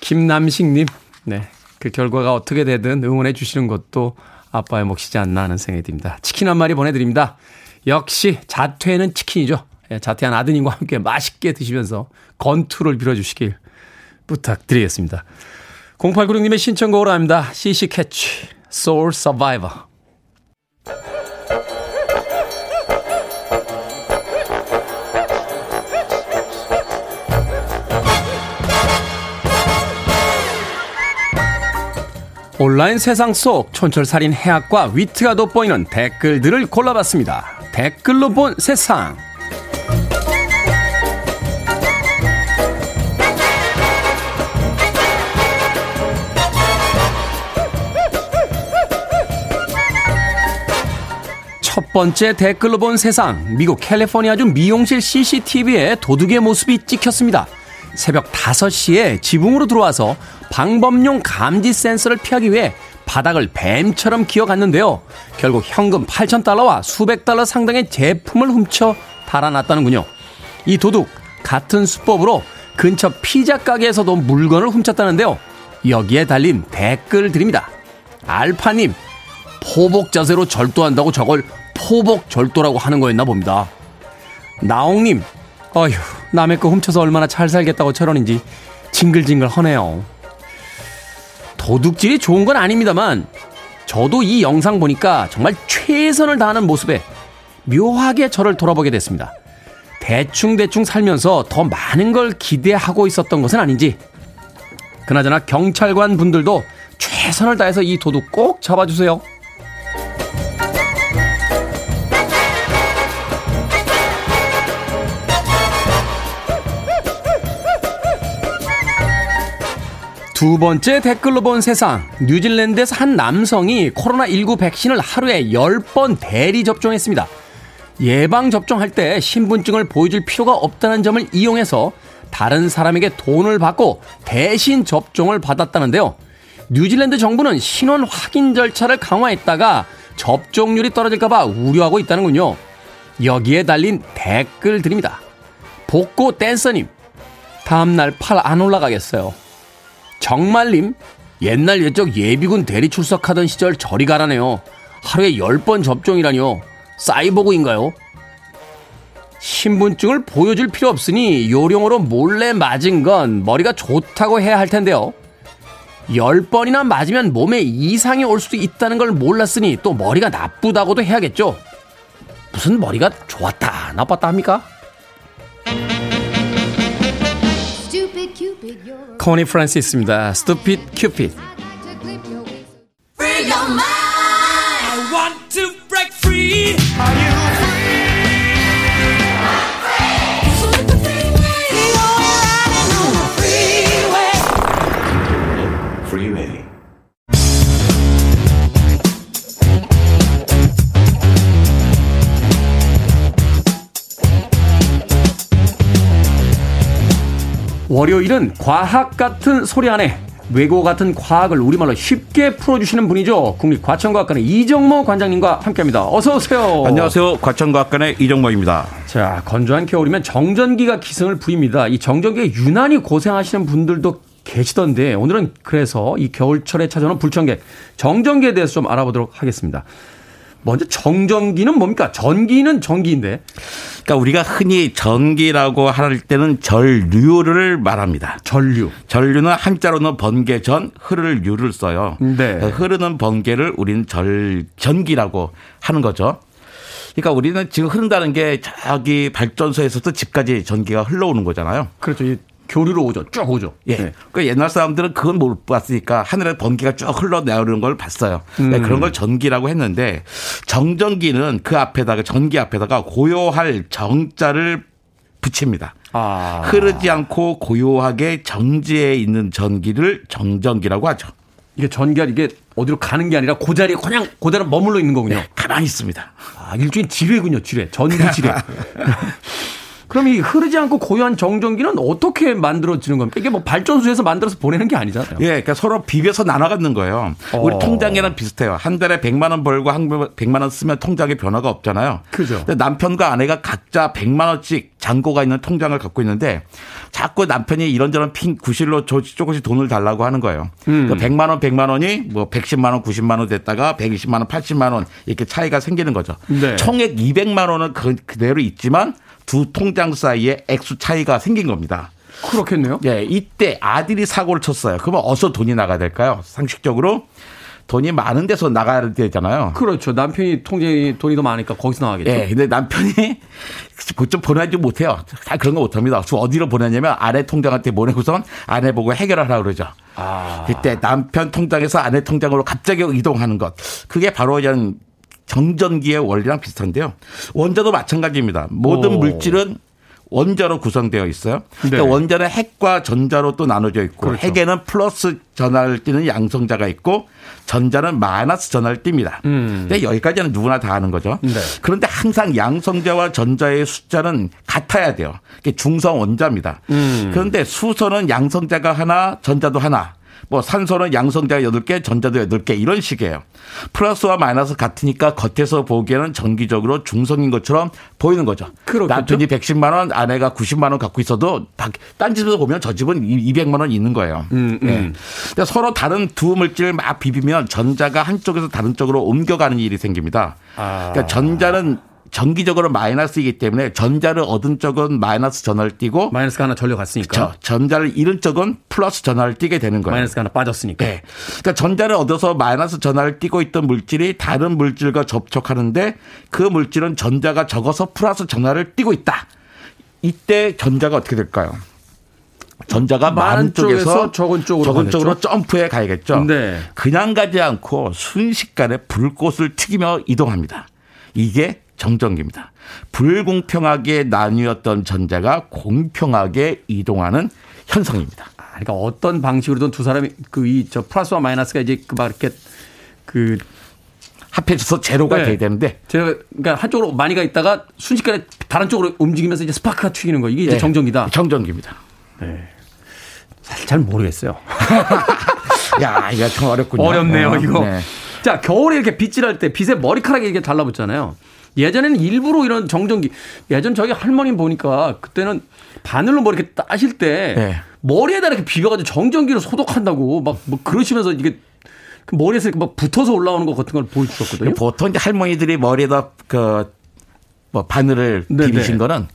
김남식님, 네. 그 결과가 어떻게 되든 응원해 주시는 것도 아빠의 몫이지 않나 하는 생각이 듭니다. 치킨 한 마리 보내드립니다. 역시 자퇴는 치킨이죠. 예, 자퇴한 아드님과 함께 맛있게 드시면서 건투를 빌어주시길 부탁드리겠습니다. 0896님의 신청곡으로 합니다. CC 캐치, Soul Survivor. 온라인 세상 속 촌철살인 해학과 위트가 돋보이는 댓글들을 골라봤습니다. 댓글로 본 세상. 번째 댓글로 본 세상. 미국 캘리포니아주 미용실 CCTV에 도둑의 모습이 찍혔습니다. 새벽 5시에 지붕으로 들어와서 방범용 감지 센서를 피하기 위해 바닥을 뱀처럼 기어갔는데요. 결국 현금 8,000달러와 수백 달러 상당의 제품을 훔쳐 달아났다는군요. 이 도둑 같은 수법으로 근처 피자 가게에서도 물건을 훔쳤다는데요. 여기에 달린 댓글 드립니다. 알파님, 포복 자세로 절도한다고 저걸 포복 절도라고 하는 거였나 봅니다. 나옹님, 어휴, 남의 거 훔쳐서 얼마나 잘 살겠다고 철원인지 징글징글 하네요. 도둑질이 좋은 건 아닙니다만 저도 이 영상 보니까 정말 최선을 다하는 모습에 묘하게 저를 돌아보게 됐습니다. 대충대충 살면서 더 많은 걸 기대하고 있었던 것은 아닌지. 그나저나 경찰관 분들도 최선을 다해서 이 도둑 꼭 잡아주세요. 두 번째 댓글로 본 세상. 뉴질랜드에서 한 남성이 코로나19 백신을 하루에 10번 대리 접종했습니다. 예방접종할 때 신분증을 보여줄 필요가 없다는 점을 이용해서 다른 사람에게 돈을 받고 대신 접종을 받았다는데요. 뉴질랜드 정부는 신원 확인 절차를 강화했다가 접종률이 떨어질까봐 우려하고 있다는군요. 여기에 달린 댓글 드립니다. 복고 댄서님, 다음날 팔 안 올라가겠어요. 정말님, 옛날 옛적 예비군 대리 출석하던 시절 저리 가라네요. 하루에 10번 접종이라니요. 사이보그인가요? 신분증을 보여줄 필요 없으니 요령으로 몰래 맞은 건 머리가 좋다고 해야 할 텐데요. 10번이나 맞으면 몸에 이상이 올 수도 있다는 걸 몰랐으니 또 머리가 나쁘다고도 해야겠죠. 무슨 머리가 좋았다, 나빴다 합니까? 코니 프란시스입니다. Stupid Cupid. 월요일은 과학 같은 소리 안에 외고 같은 과학을 우리말로 쉽게 풀어주시는 분이죠. 국립과천과학관의 이정모 관장님과 함께합니다. 어서 오세요. 안녕하세요. 과천과학관의 이정모입니다. 자, 건조한 겨울이면 정전기가 기승을 부립니다. 이 정전기에 유난히 고생하시는 분들도 계시던데 오늘은 그래서 이 겨울철에 찾아오는 불청객 정전기에 대해서 좀 알아보도록 하겠습니다. 먼저 정전기는 뭡니까? 전기는 전기인데. 그러니까 우리가 흔히 전기라고 할 때는 전류를 말합니다. 전류. 전류는 한자로는 번개 전, 흐를 유를 써요. 네. 그 흐르는 번개를 우리는 절 전기라고 하는 거죠. 그러니까 우리는 지금 흐른다는 게 저기 발전소에서도 집까지 전기가 흘러오는 거잖아요. 그렇죠. 교류로 오죠. 쭉 오죠. 예. 네. 그 옛날 사람들은 그건 못 봤으니까 하늘에 번개가 쭉 흘러내오는 걸 봤어요. 음. 네, 그런 걸 전기라고 했는데 정전기는 그 앞에다가 전기 앞에다가 고요할 정자를 붙입니다. 아. 흐르지 않고 고요하게 정지해 있는 전기를 정전기라고 하죠. 이게 전기가 이게 어디로 가는 게 아니라 그 자리에 그냥 그대로 머물러 있는 거군요. 네, 가만히 있습니다. 아, 일종의 지뢰군요, 지뢰. 전기 지뢰. 그럼 이 흐르지 않고 고요한 정전기는 어떻게 만들어지는 겁니까? 이게 뭐 발전소에서 만들어서 보내는 게 아니잖아요. 예, 그러니까 서로 비벼서 나눠 갖는 거예요. 어. 우리 통장이랑 비슷해요. 한 달에 100만 원 벌고 한 100만 원 쓰면 통장에 변화가 없잖아요. 그죠. 남편과 아내가 각자 100만 원씩 잔고가 있는 통장을 갖고 있는데 자꾸 남편이 이런저런 핑 구실로 조금씩 돈을 달라고 하는 거예요. 음. 그러니까 100만 원, 100만 원이 뭐 110만 원, 90만 원 됐다가 120만 원, 80만 원 이렇게 차이가 생기는 거죠. 네. 총액 200만 원은 그, 그대로 있지만 두 통장 사이에 액수 차이가 생긴 겁니다. 그렇겠네요. 예, 이때 아들이 사고를 쳤어요. 그러면 어디서 돈이 나가야 될까요? 상식적으로 돈이 많은 데서 나가야 되잖아요. 그렇죠. 남편이 통장에 돈이 더 많으니까 거기서 나가겠죠. 예, 근데 남편이 그좀 보내지 못해요. 다 그런 거 못합니다. 어디로 보내냐면 아내 통장한테 보내고선 아내 보고 해결하라 그러죠. 아. 그때 남편 통장에서 아내 통장으로 갑자기 이동하는 것. 그게 바로 이런 정전기의 원리랑 비슷한데요. 원자도 마찬가지입니다. 모든 오. 물질은 원자로 구성되어 있어요. 네. 그러니까 원자는 핵과 전자로 또 나눠져 있고 그렇죠. 핵에는 플러스 전하를 띠는 양성자가 있고 전자는 마이너스 전하를 띱니다. 음. 근데 여기까지는 누구나 다 아는 거죠. 네. 그런데 항상 양성자와 전자의 숫자는 같아야 돼요. 중성 원자입니다. 음. 그런데 수소는 양성자가 하나, 전자도 하나. 뭐 산소는 양성자가 8개, 전자도 8개 이런 식이에요. 플러스와 마이너스 같으니까 겉에서 보기에는 전기적으로 중성인 것처럼 보이는 거죠. 그렇겠죠? 남편이 110만 원, 아내가 90만 원 갖고 있어도 딴 집에서 보면 저 집은 200만 원 있는 거예요. 음, 음. 네. 서로 다른 두 물질을 막 비비면 전자가 한쪽에서 다른 쪽으로 옮겨가는 일이 생깁니다. 아. 그러니까 전자는 정기적으로 마이너스이기 때문에 전자를 얻은 쪽은 마이너스 전화를 띄고 마이너스가 하나 전려 갔으니까 그렇죠. 전자를 잃은 쪽은 플러스 전화를 띄게 되는 거예요. 마이너스가 하나 빠졌으니까. 네. 그러니까 전자를 얻어서 마이너스 전화를 띄고 있던 물질이 다른 물질과 접촉하는데 그 물질은 전자가 적어서 플러스 전화를 띄고 있다. 이때 전자가 어떻게 될까요? 전자가 많은 쪽에서 적은 쪽으로, 적은 쪽으로 점프해 가야겠죠. 네. 그냥 가지 않고 순식간에 불꽃을 튀기며 이동합니다. 이게 정전기입니다. 불공평하게 나뉘었던 전자가 공평하게 이동하는 현상입니다. 아, 그러니까 어떤 방식으로든 두 사람이 그 이 저 플러스와 마이너스가 이제 그 막 이렇게 그 합해져서 제로가 네. 돼야 되는데 제가 그러니까 한쪽으로 많이 가 있다가 순식간에 다른 쪽으로 움직이면서 이제 스파크가 튀기는 거 이게 이제 네. 정전기다. 정전기입니다. 네. 사실 잘 모르겠어요. 야, 이거 좀 어렵군요. 어렵네요, 어, 이거. 네. 자, 겨울에 이렇게 빗질할 때 빗에 머리카락이 이렇게 달라붙잖아요. 예전에는 일부러 이런 정전기 예전 저희 할머니 보니까 그때는 바늘로 뭐 이렇게 따실 때 네. 머리에다 이렇게 비벼가지고 정전기로 소독한다고 막 뭐 그러시면서 이게 그 머리에서 막 붙어서 올라오는 것 같은 걸 보여주셨거든요. 보통 이제 할머니들이 머리에다 그 뭐 바늘을 네네. 비비신 거는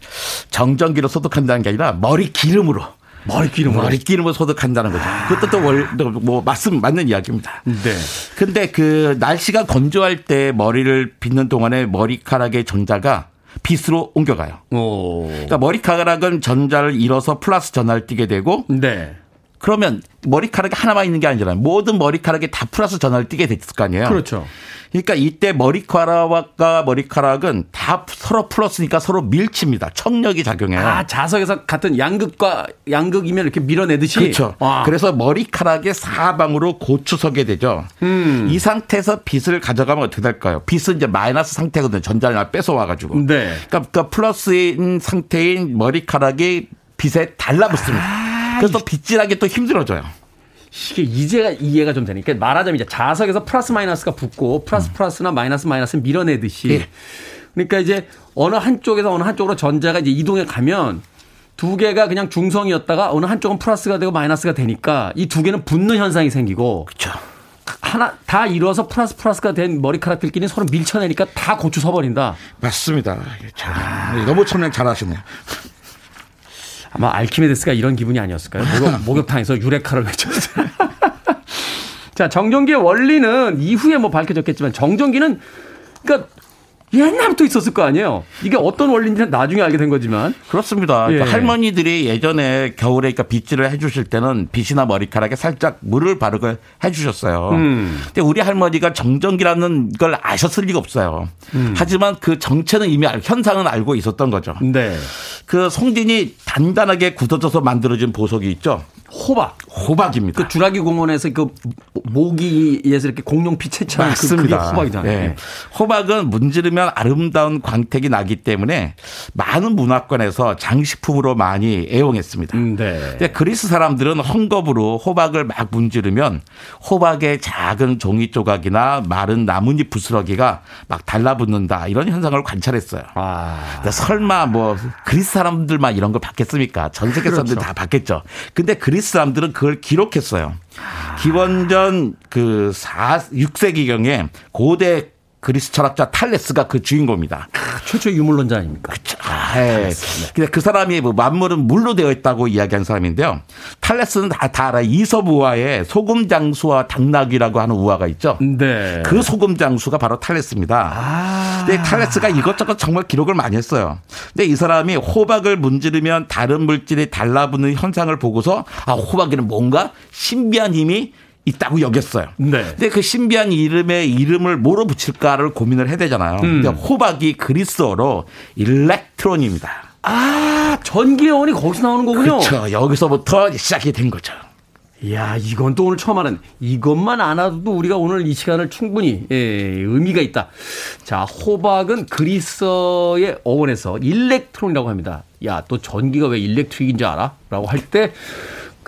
정전기로 소독한다는 게 아니라 머리 기름으로 머리 기름으로 머리 기름을 소독한다는 거죠. 그것도 또뭐 맞습 맞는 이야기입니다. 네. 근데 그 날씨가 건조할 때 머리를 빗는 동안에 머리카락의 전자가 빛으로 옮겨가요. 오. 그러니까 머리카락은 전자를 잃어서 플러스 전화를 띠게 되고 네. 그러면 머리카락이 하나만 있는 게 아니잖아요. 모든 머리카락에 다 플러스 전화를 띠게 됐을 거 아니에요. 그렇죠. 그러니까 이때 머리카락과 머리카락은 다 서로 플러스니까 서로 밀칩니다. 청력이 작용해요. 아, 자석에서 같은 양극과 양극이면 이렇게 밀어내듯이. 그렇죠. 와. 그래서 머리카락의 사방으로 고추서게 되죠. 음. 이 상태에서 빛을 가져가면 어떻게 될까요? 빛은 이제 마이너스 상태거든요. 전자를 뺏어와가지고. 네. 그러니까, 그러니까 플러스인 상태인 머리카락이 빛에 달라붙습니다. 아. 그래서 빗질하기 또 힘들어져요. 이게 이제가 이해가 좀 되니까 말하자면 이제 자석에서 플러스 마이너스가 붙고 플러스 음. 플러스나 마이너스 마이너스 밀어내듯이 예. 그러니까 이제 어느 한쪽에서 어느 한쪽으로 전자가 이제 이동해 가면 두 개가 그냥 중성이었다가 어느 한쪽은 플러스가 되고 마이너스가 되니까 이 두 개는 붙는 현상이 생기고 그렇죠. 하나 다 이루어서 플러스 플러스가 된 머리카락들끼리 서로 밀쳐내니까 다 곧추 서버린다. 맞습니다. 잘, 아. 너무 설명 잘하시네요. 아마 알키메데스가 이런 기분이 아니었을까요? 목욕, 목욕탕에서 유레카를 외쳤어요. 자, 정전기의 원리는 이후에 뭐 밝혀졌겠지만 정전기는 그러니까 옛날부터 있었을 거 아니에요. 이게 어떤 원리인지는 나중에 알게 된 거지만. 그렇습니다. 예. 그러니까 할머니들이 예전에 겨울에 그러니까 빗질을 해주실 때는 빗이나 머리카락에 살짝 물을 바르고 해주셨어요. 음. 근데 우리 할머니가 정전기라는 걸 아셨을 리가 없어요. 음. 하지만 그 정체는 이미 현상은 알고 있었던 거죠. 네. 그 송진이 단단하게 굳어져서 만들어진 보석이 있죠. 호박. 호박입니다. 그 주라기 공원에서 그 모기에서 이렇게 공룡 피 채취하는 그, 호박이잖아요. 네. 호박은 문지르면 아름다운 광택이 나기 때문에 많은 문화권에서 장식품으로 많이 애용했습니다. 음, 네. 그리스 사람들은 헝겊으로 호박을 막 문지르면 호박의 작은 종이 조각이나 마른 나뭇잎 부스러기가 막 달라붙는다 이런 현상을 관찰했어요. 아. 설마 뭐 그리스 사람들만 이런 걸 받겠습니까? 전 세계 사람들 그렇죠. 다 받겠죠. 근데 그리스 사람들은 그걸 기록했어요. 기원전 그 4, 6세기경에 고대 그리스 철학자 탈레스가 그 주인공입니다. 최초의 유물론자 아닙니까? 그렇죠. 아, 네. 근데 그 사람이 뭐 만물은 물로 되어 있다고 이야기한 사람인데요. 탈레스는 다, 다 알아. 이섭우화에 소금 장수와 당나귀라고 하는 우화가 있죠. 네. 그 소금 장수가 바로 탈레스입니다. 아. 근데 탈레스가 이것저것 정말 기록을 많이 했어요. 근데 이 사람이 호박을 문지르면 다른 물질이 달라붙는 현상을 보고서 아, 호박에는 뭔가 신비한 힘이 있다고 여겼어요. 네. 근데 그 신비한 이름의 이름을 뭐로 붙일까를 고민을 해야 되잖아요. 음. 근데 호박이 그리스어로 일렉트론입니다. 아, 전기의 이 거기서 나오는 거군요. 그렇죠. 여기서부터 시작이 된 거죠. 이야, 이건 또 오늘 처음 하는 이것만 알아도 우리가 오늘 이 시간을 충분히 예, 의미가 있다. 자, 호박은 그리스어의 어원에서 일렉트론이라고 합니다. 야, 또 전기가 왜 일렉트릭인 줄 알아? 라고 할 때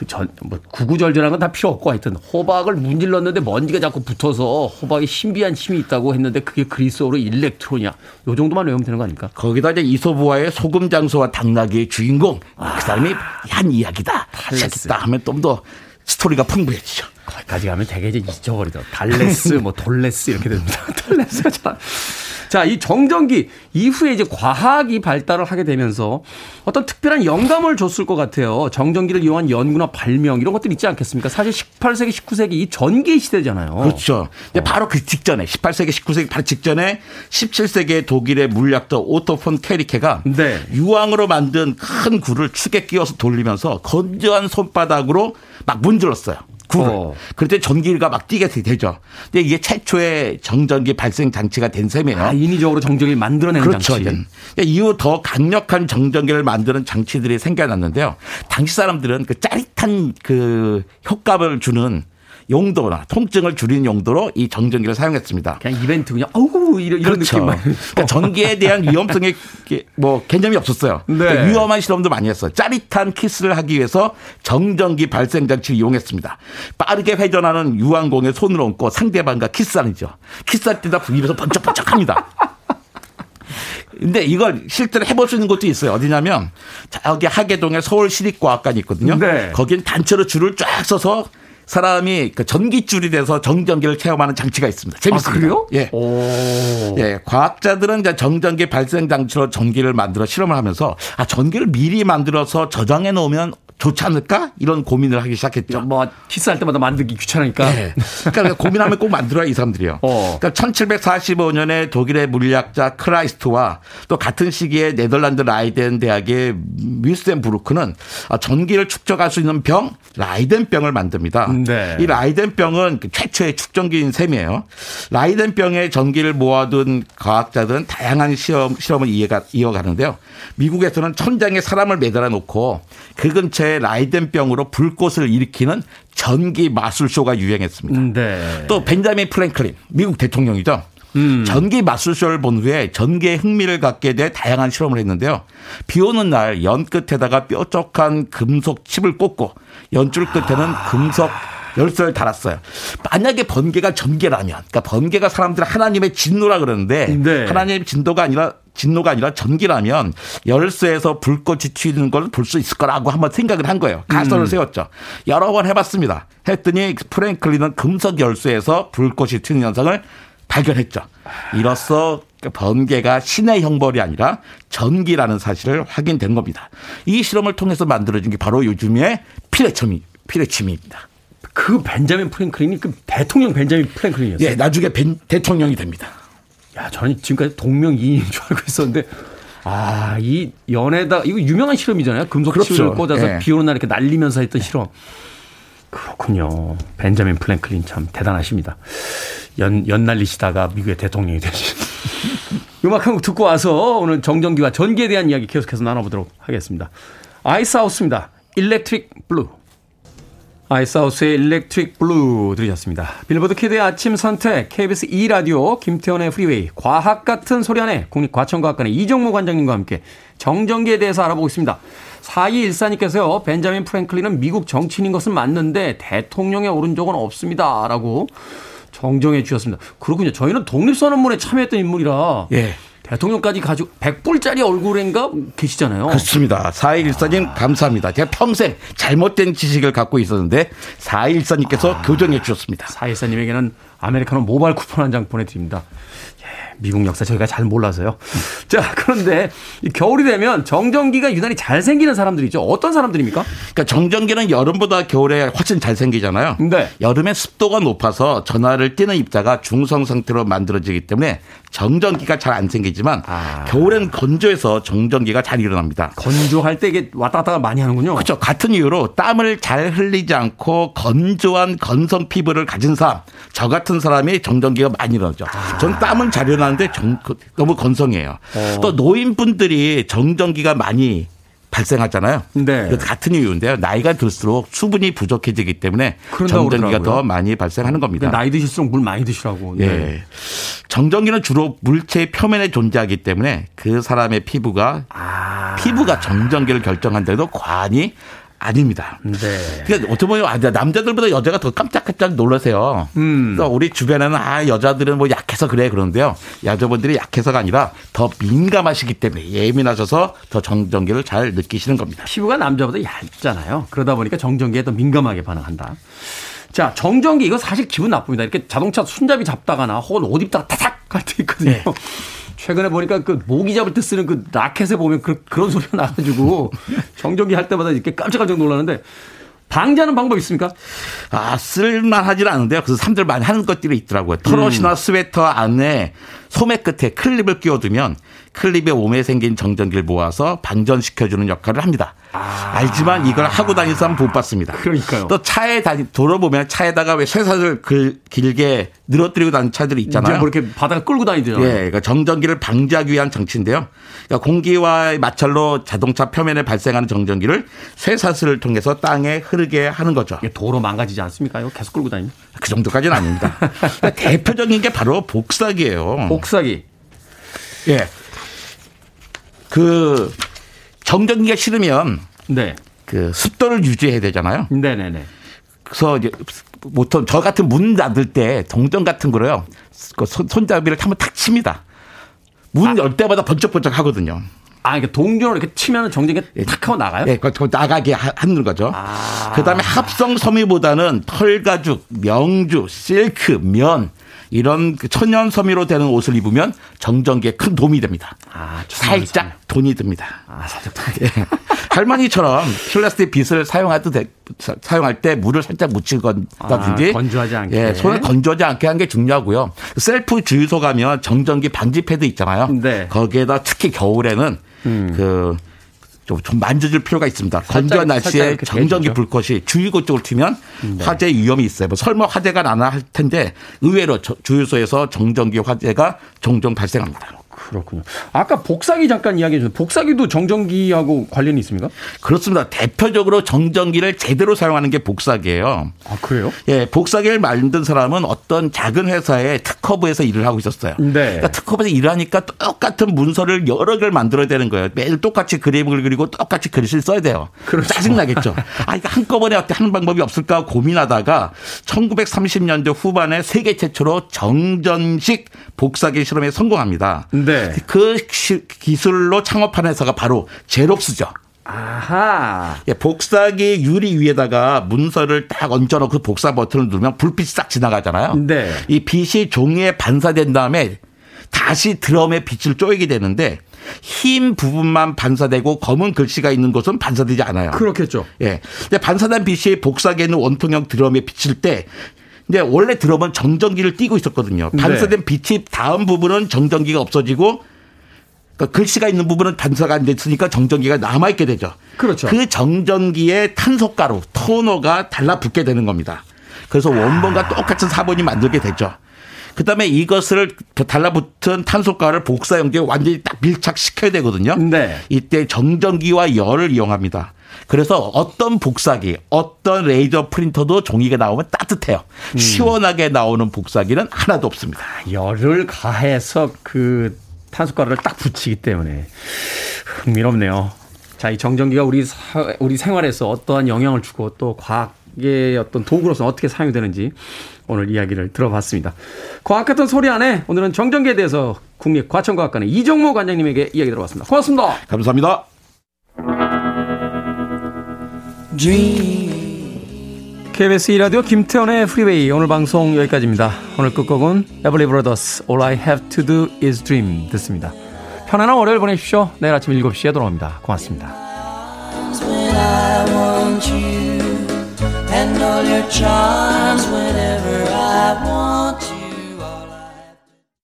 그 전, 뭐, 구구절절한 건 다 필요 없고 하여튼 호박을 문질렀는데 먼지가 자꾸 붙어서 호박에 신비한 힘이 있다고 했는데 그게 그리스어로 일렉트론이야. 요 정도만 외우면 되는 거 아닙니까? 거기다 이제 이소부와의 소금 장소와 당나귀의 주인공. 아, 그 사람이 한 이야기다. 시작했다 하면 좀 더 스토리가 풍부해지죠. 거기까지 가면 되게 이제 잊어버리더라. 달레스, 뭐 탈레스 이렇게 됩니다. 탈레스가 참. 자, 이 정전기 이후에 이제 과학이 발달을 하게 되면서 어떤 특별한 영감을 줬을 것 같아요. 정전기를 이용한 연구나 발명 이런 것들 있지 않겠습니까? 사실 18세기, 19세기 이 전기 시대잖아요. 그렇죠. 어. 바로 그 직전에 18세기, 19세기 바로 직전에 17세기의 독일의 물리학자 오토 폰 게리케가 네. 유황으로 만든 큰 구를 축에 끼워서 돌리면서 건조한 손바닥으로 막 문질렀어요. 굴을. 어. 그럴 때 전기가 막 뛰게 되죠. 근데 이게 최초의 정전기 발생 장치가 된 셈이에요. 아, 인위적으로 정전기를 만들어내는 그렇죠. 장치. 그러니까 이후 더 강력한 정전기를 만드는 장치들이 생겨났는데요. 당시 사람들은 그 짜릿한 그 효과를 주는 용도나 통증을 줄이는 용도로 이 정전기를 사용했습니다. 그냥 이벤트 그냥 어우 이런, 이런 그렇죠. 느낌만. 그러니까 전기에 대한 위험성에 뭐 개념이 없었어요. 네. 그러니까 위험한 실험도 많이 했어요. 짜릿한 키스를 하기 위해서 정전기 발생 장치를 이용했습니다. 빠르게 회전하는 유황공에 손을 얹고 상대방과 키스하는죠. 키스할 때다 입에서 번쩍번쩍합니다. 근데 이걸 실제로 해볼 수 있는 것도 있어요. 어디냐면 저기 하계동에 서울시립과학관이 있거든요. 네. 거긴 단체로 줄을 쫙 서서 사람이 그 전기줄이 돼서 정전기를 체험하는 장치가 있습니다. 재밌습니다. 아, 그래요? 예. 오. 예. 과학자들은 이제 정전기 발생 장치로 전기를 만들어 실험을 하면서 아, 전기를 미리 만들어서 저장해 놓으면 좋지 않을까? 이런 고민을 하기 시작했죠. 뭐 키스할 때마다 만들기 귀찮으니까. 네. 그러니까 고민하면 꼭 만들어야 이 사람들이요. 어. 그러니까 1745년에 독일의 물리학자 클라이스트와 또 같은 시기에 네덜란드 라이덴 대학의 뮈스헨부르크는 전기를 축적할 수 있는 병 라이덴병을 만듭니다. 네. 이 라이덴병은 그 최초의 축전기인 셈이에요. 라이덴병의 전기를 모아둔 과학자들은 다양한 시험, 실험을 이해가, 이어가는데요. 미국에서는 천장에 사람을 매달아 놓고 그 근처에 라이덴병으로 불꽃을 일으키는 전기 마술쇼가 유행했습니다. 음, 네. 또 벤자민 프랭클린 미국 대통령이죠. 음. 전기 마술쇼를 본 후에 전기에 흥미를 갖게 돼 다양한 실험을 했는데요. 비 오는 날 연 끝에다가 뾰족한 금속 침을 꽂고 연줄 끝에는 금속 열쇠를 달았어요. 만약에 번개가 전기라면, 그러니까 번개가 사람들 하나님의 진노라 그러는데 네. 하나님의 진도가 아니라 진노가 아니라 전기라면 열쇠에서 불꽃이 튀는 걸 볼 수 있을 거라고 한번 생각을 한 거예요. 가설을 음. 세웠죠. 여러 번 해봤습니다. 했더니 프랭클린은 금속 열쇠에서 불꽃이 튀는 현상을 발견했죠. 이로써 번개가 신의 형벌이 아니라 전기라는 사실을 확인된 겁니다. 이 실험을 통해서 만들어진 게 바로 요즘의 피레침이, 피레침입니다. 그 벤자민 프랭클린이 그 대통령 벤자민 프랭클린이었어요. 예, 나중에 벤, 대통령이 됩니다. 야, 저는 지금까지 동명이인인 줄 알고 있었는데 아, 이 연에다 이거 유명한 실험이잖아요. 금속 그렇죠. 칩을 꽂아서 예. 비 오는 날 이렇게 날리면서 했던 실험. 그렇군요. 벤자민 플랭클린 참 대단하십니다. 연, 연 날리시다가 미국의 대통령이 되신. 음악 한 곡 듣고 와서 오늘 정전기와 전기에 대한 이야기 계속해서 나눠보도록 하겠습니다. Icehouse입니다. Electric Blue. Icehouse의 Electric Blue 들으셨습니다. 빌보드 키드의 아침 선택, KBS 2라디오, 김태원의 프리웨이, 과학 같은 소리 안에 국립과천과학관의 이정무 관장님과 함께 정전기에 대해서 알아보고 있습니다. 4214님께서요, 벤자민 프랭클린은 미국 정치인인 것은 맞는데 대통령에 오른 적은 없습니다. 라고 정정해 주셨습니다. 그렇군요. 저희는 독립선언문에 참여했던 인물이라. 예. 대통령까지 가지고 100불짜리 얼굴인가 계시잖아요. 그렇습니다. 4114님 감사합니다. 제가 평생 잘못된 지식을 갖고 있었는데 4114님께서 아, 교정해 주셨습니다. 4114님에게는 아메리카노 모바일 쿠폰 한 장 보내드립니다. 미국 역사 저희가 잘 몰라서요. 자, 그런데 겨울이 되면 정전기가 유난히 잘 생기는 사람들이죠. 어떤 사람들입니까? 그러니까 정전기는 여름보다 겨울에 훨씬 잘 생기잖아요. 네. 여름에 습도가 높아서 전화를 띄는 입자가 중성 상태로 만들어지기 때문에 정전기가 잘 안 생기지만 아. 겨울엔 건조해서 정전기가 잘 일어납니다. 건조할 때 이게 왔다 갔다 많이 하는군요. 그렇죠. 같은 이유로 땀을 잘 흘리지 않고 건조한 건성 피부를 가진 사람, 저 같은 사람이 정전기가 많이 일어나죠. 아. 전 땀은 잘 일어나는 데 정, 너무 건성해요. 어. 또 노인분들이 정전기가 많이 발생하잖아요. 네. 같은 이유인데요. 나이가 들수록 수분이 부족해지기 때문에 정전기가 더 많이 발생하는 겁니다. 나이 드실수록 물 많이 드시라고. 네. 예. 정전기는 주로 물체의 표면에 존재하기 때문에 그 사람의 피부가 아. 피부가 정전기를 결정한데도 과한이 아닙니다. 네. 그러니까 어떻게 보면 아, 남자들보다 여자가 더 깜짝깜짝 놀라세요. 음. 그래서 우리 주변에는 아 여자들은 뭐 약해서 그래 그러는데요. 여자분들이 약해서가 아니라 더 민감하시기 때문에 예민하셔서 더 정전기를 잘 느끼시는 겁니다. 피부가 남자보다 얇잖아요. 그러다 보니까 정전기에 더 민감하게 반응한다. 자, 정전기 이거 사실 기분 나쁩니다. 이렇게 자동차 손잡이 잡다가나 혹은 옷 입다가 타닥 할때 있거든요. 네. 최근에 보니까 그 모기 잡을 때 쓰는 그 라켓에 보면 그, 그런 소리가 나가지고 정전기 할 때마다 이렇게 깜짝깜짝 놀라는데 방지하는 방법 있습니까? 아, 쓸만하지는 않은데요. 그래서 사람들 많이 하는 것들이 있더라고요. 털옷이나 음. 스웨터 안에 소매 끝에 클립을 끼워두면 클립의 몸에 생긴 정전기를 모아서 방전시켜주는 역할을 합니다. 아. 알지만 이걸 하고 다니는 사람 못 봤습니다. 그러니까요. 또 차에 다니 돌아보면 차에다가 왜 쇠사슬 그 길게 늘어뜨리고 다니는 차들이 있잖아요. 뭐 이렇게 바닥을 끌고 다니죠. 예, 그러니까 정전기를 방지하기 위한 장치인데요. 그러니까 공기와 마찰로 자동차 표면에 발생하는 정전기를 쇠사슬을 통해서 땅에 흐르게 하는 거죠. 도로 망가지지 않습니까? 이거 계속 끌고 다니면? 그 정도까지는 아닙니다. 그러니까 대표적인 게 바로 복사기예요. 복사기. 예. 그 정전기가 싫으면 네. 그 습도를 유지해야 되잖아요. 네네네. 그래서 이제 보통 저 같은 문 닫을 때 동전 같은 거로요. 그 손잡이를 한번 탁 칩니다. 문열 아. 때마다 번쩍번쩍 하거든요. 아, 그러니까 동전으로 이렇게 치면 정전기가 예. 탁 하고 나가요? 예, 그 나가게 하는 거죠. 아. 그 다음에 합성 섬유보다는 털가죽, 명주, 실크, 면, 이런 그 천연 섬유로 되는 옷을 입으면 정전기에 큰 도움이 됩니다. 아, 살짝 섬유. 돈이 듭니다. 아, 살짝 돈이. 예. 할머니처럼 플라스틱 빗을 사용할 때 사용할 때 물을 살짝 묻히건다든지 아, 건조하지 않게 예, 손을 건조하지 않게 하는 게 중요하고요. 셀프 주유소 가면 정전기 방지 패드 있잖아요. 네. 거기에다 특히 겨울에는 음. 그 좀 만져줄 필요가 있습니다. 건조한 날씨에 정전기 불꽃이 주유구 쪽을 튀면 네. 화재 위험이 있어요. 뭐 설마 화재가 나나 할 텐데 의외로 주유소에서 정전기 화재가 종종 발생합니다. 그렇군요. 아까 복사기 잠깐 이야기해 주셨 복사기도 정전기하고 관련이 있습니까? 그렇습니다. 대표적으로 정전기를 제대로 사용하는 게 복사기예요. 아, 그래요? 예, 복사기를 만든 사람은 어떤 작은 회사의 특허부에서 일을 하고 있었어요. 네. 그러니까 특허부에서 일하니까 똑같은 문서를 여러 개를 만들어야 되는 거예요. 매일 똑같이 그림을 그리고 똑같이 글씨를 써야 돼요. 그렇죠. 짜증 나겠죠. 아, 이거 한꺼번에 어떻게 하는 방법이 없을까 고민하다가 1930년대 후반에 세계 최초로 정전식 복사기 실험에 성공합니다. 네. 그 기술로 창업한 회사가 바로 제롭스죠. 아하. 예, 복사기 유리 위에다가 문서를 딱 얹어놓고 복사 버튼을 누르면 불빛이 싹 지나가잖아요. 네. 이 빛이 종이에 반사된 다음에 다시 드럼에 빛을 쪼이게 되는데 흰 부분만 반사되고 검은 글씨가 있는 곳은 반사되지 않아요. 그렇겠죠. 예. 근데 반사된 빛이 복사기에 있는 원통형 드럼에 비칠 때 근데 원래 들어보면 정전기를 띄고 있었거든요. 네. 반사된 빛이 다음 부분은 정전기가 없어지고 그러니까 글씨가 있는 부분은 반사가 안 됐으니까 정전기가 남아있게 되죠. 그렇죠. 그 정전기의 탄소가루, 토너가 달라붙게 되는 겁니다. 그래서 원본과 똑같은 사본이 만들게 되죠. 그 다음에 이것을 달라붙은 탄소가를 복사 용지에 완전히 딱 밀착시켜야 되거든요. 네. 이때 정전기와 열을 이용합니다. 그래서 어떤 복사기, 어떤 레이저 프린터도 종이가 나오면 따뜻해요. 음. 시원하게 나오는 복사기는 하나도 없습니다. 열을 가해서 그 탄소가루를 딱 붙이기 때문에 흥미롭네요. 자, 이 정전기가 우리 사, 우리 생활에서 어떠한 영향을 주고 또 과학의 어떤 도구로서 어떻게 사용이 되는지 오늘 이야기를 들어봤습니다. 과학 같은 소리 안에 오늘은 정전기에 대해서 국립과천과학관의 이정모 관장님에게 이야기 들어봤습니다. 고맙습니다. 감사합니다. KBS 2라디오 김태원의 프리웨이 오늘 방송 여기까지입니다. 오늘 끝곡은 Everly Brothers All I Have To Do Is Dream 듣습니다. 편안한 월요일 보내십시오. 내일 아침 7시에 돌아옵니다. 고맙습니다.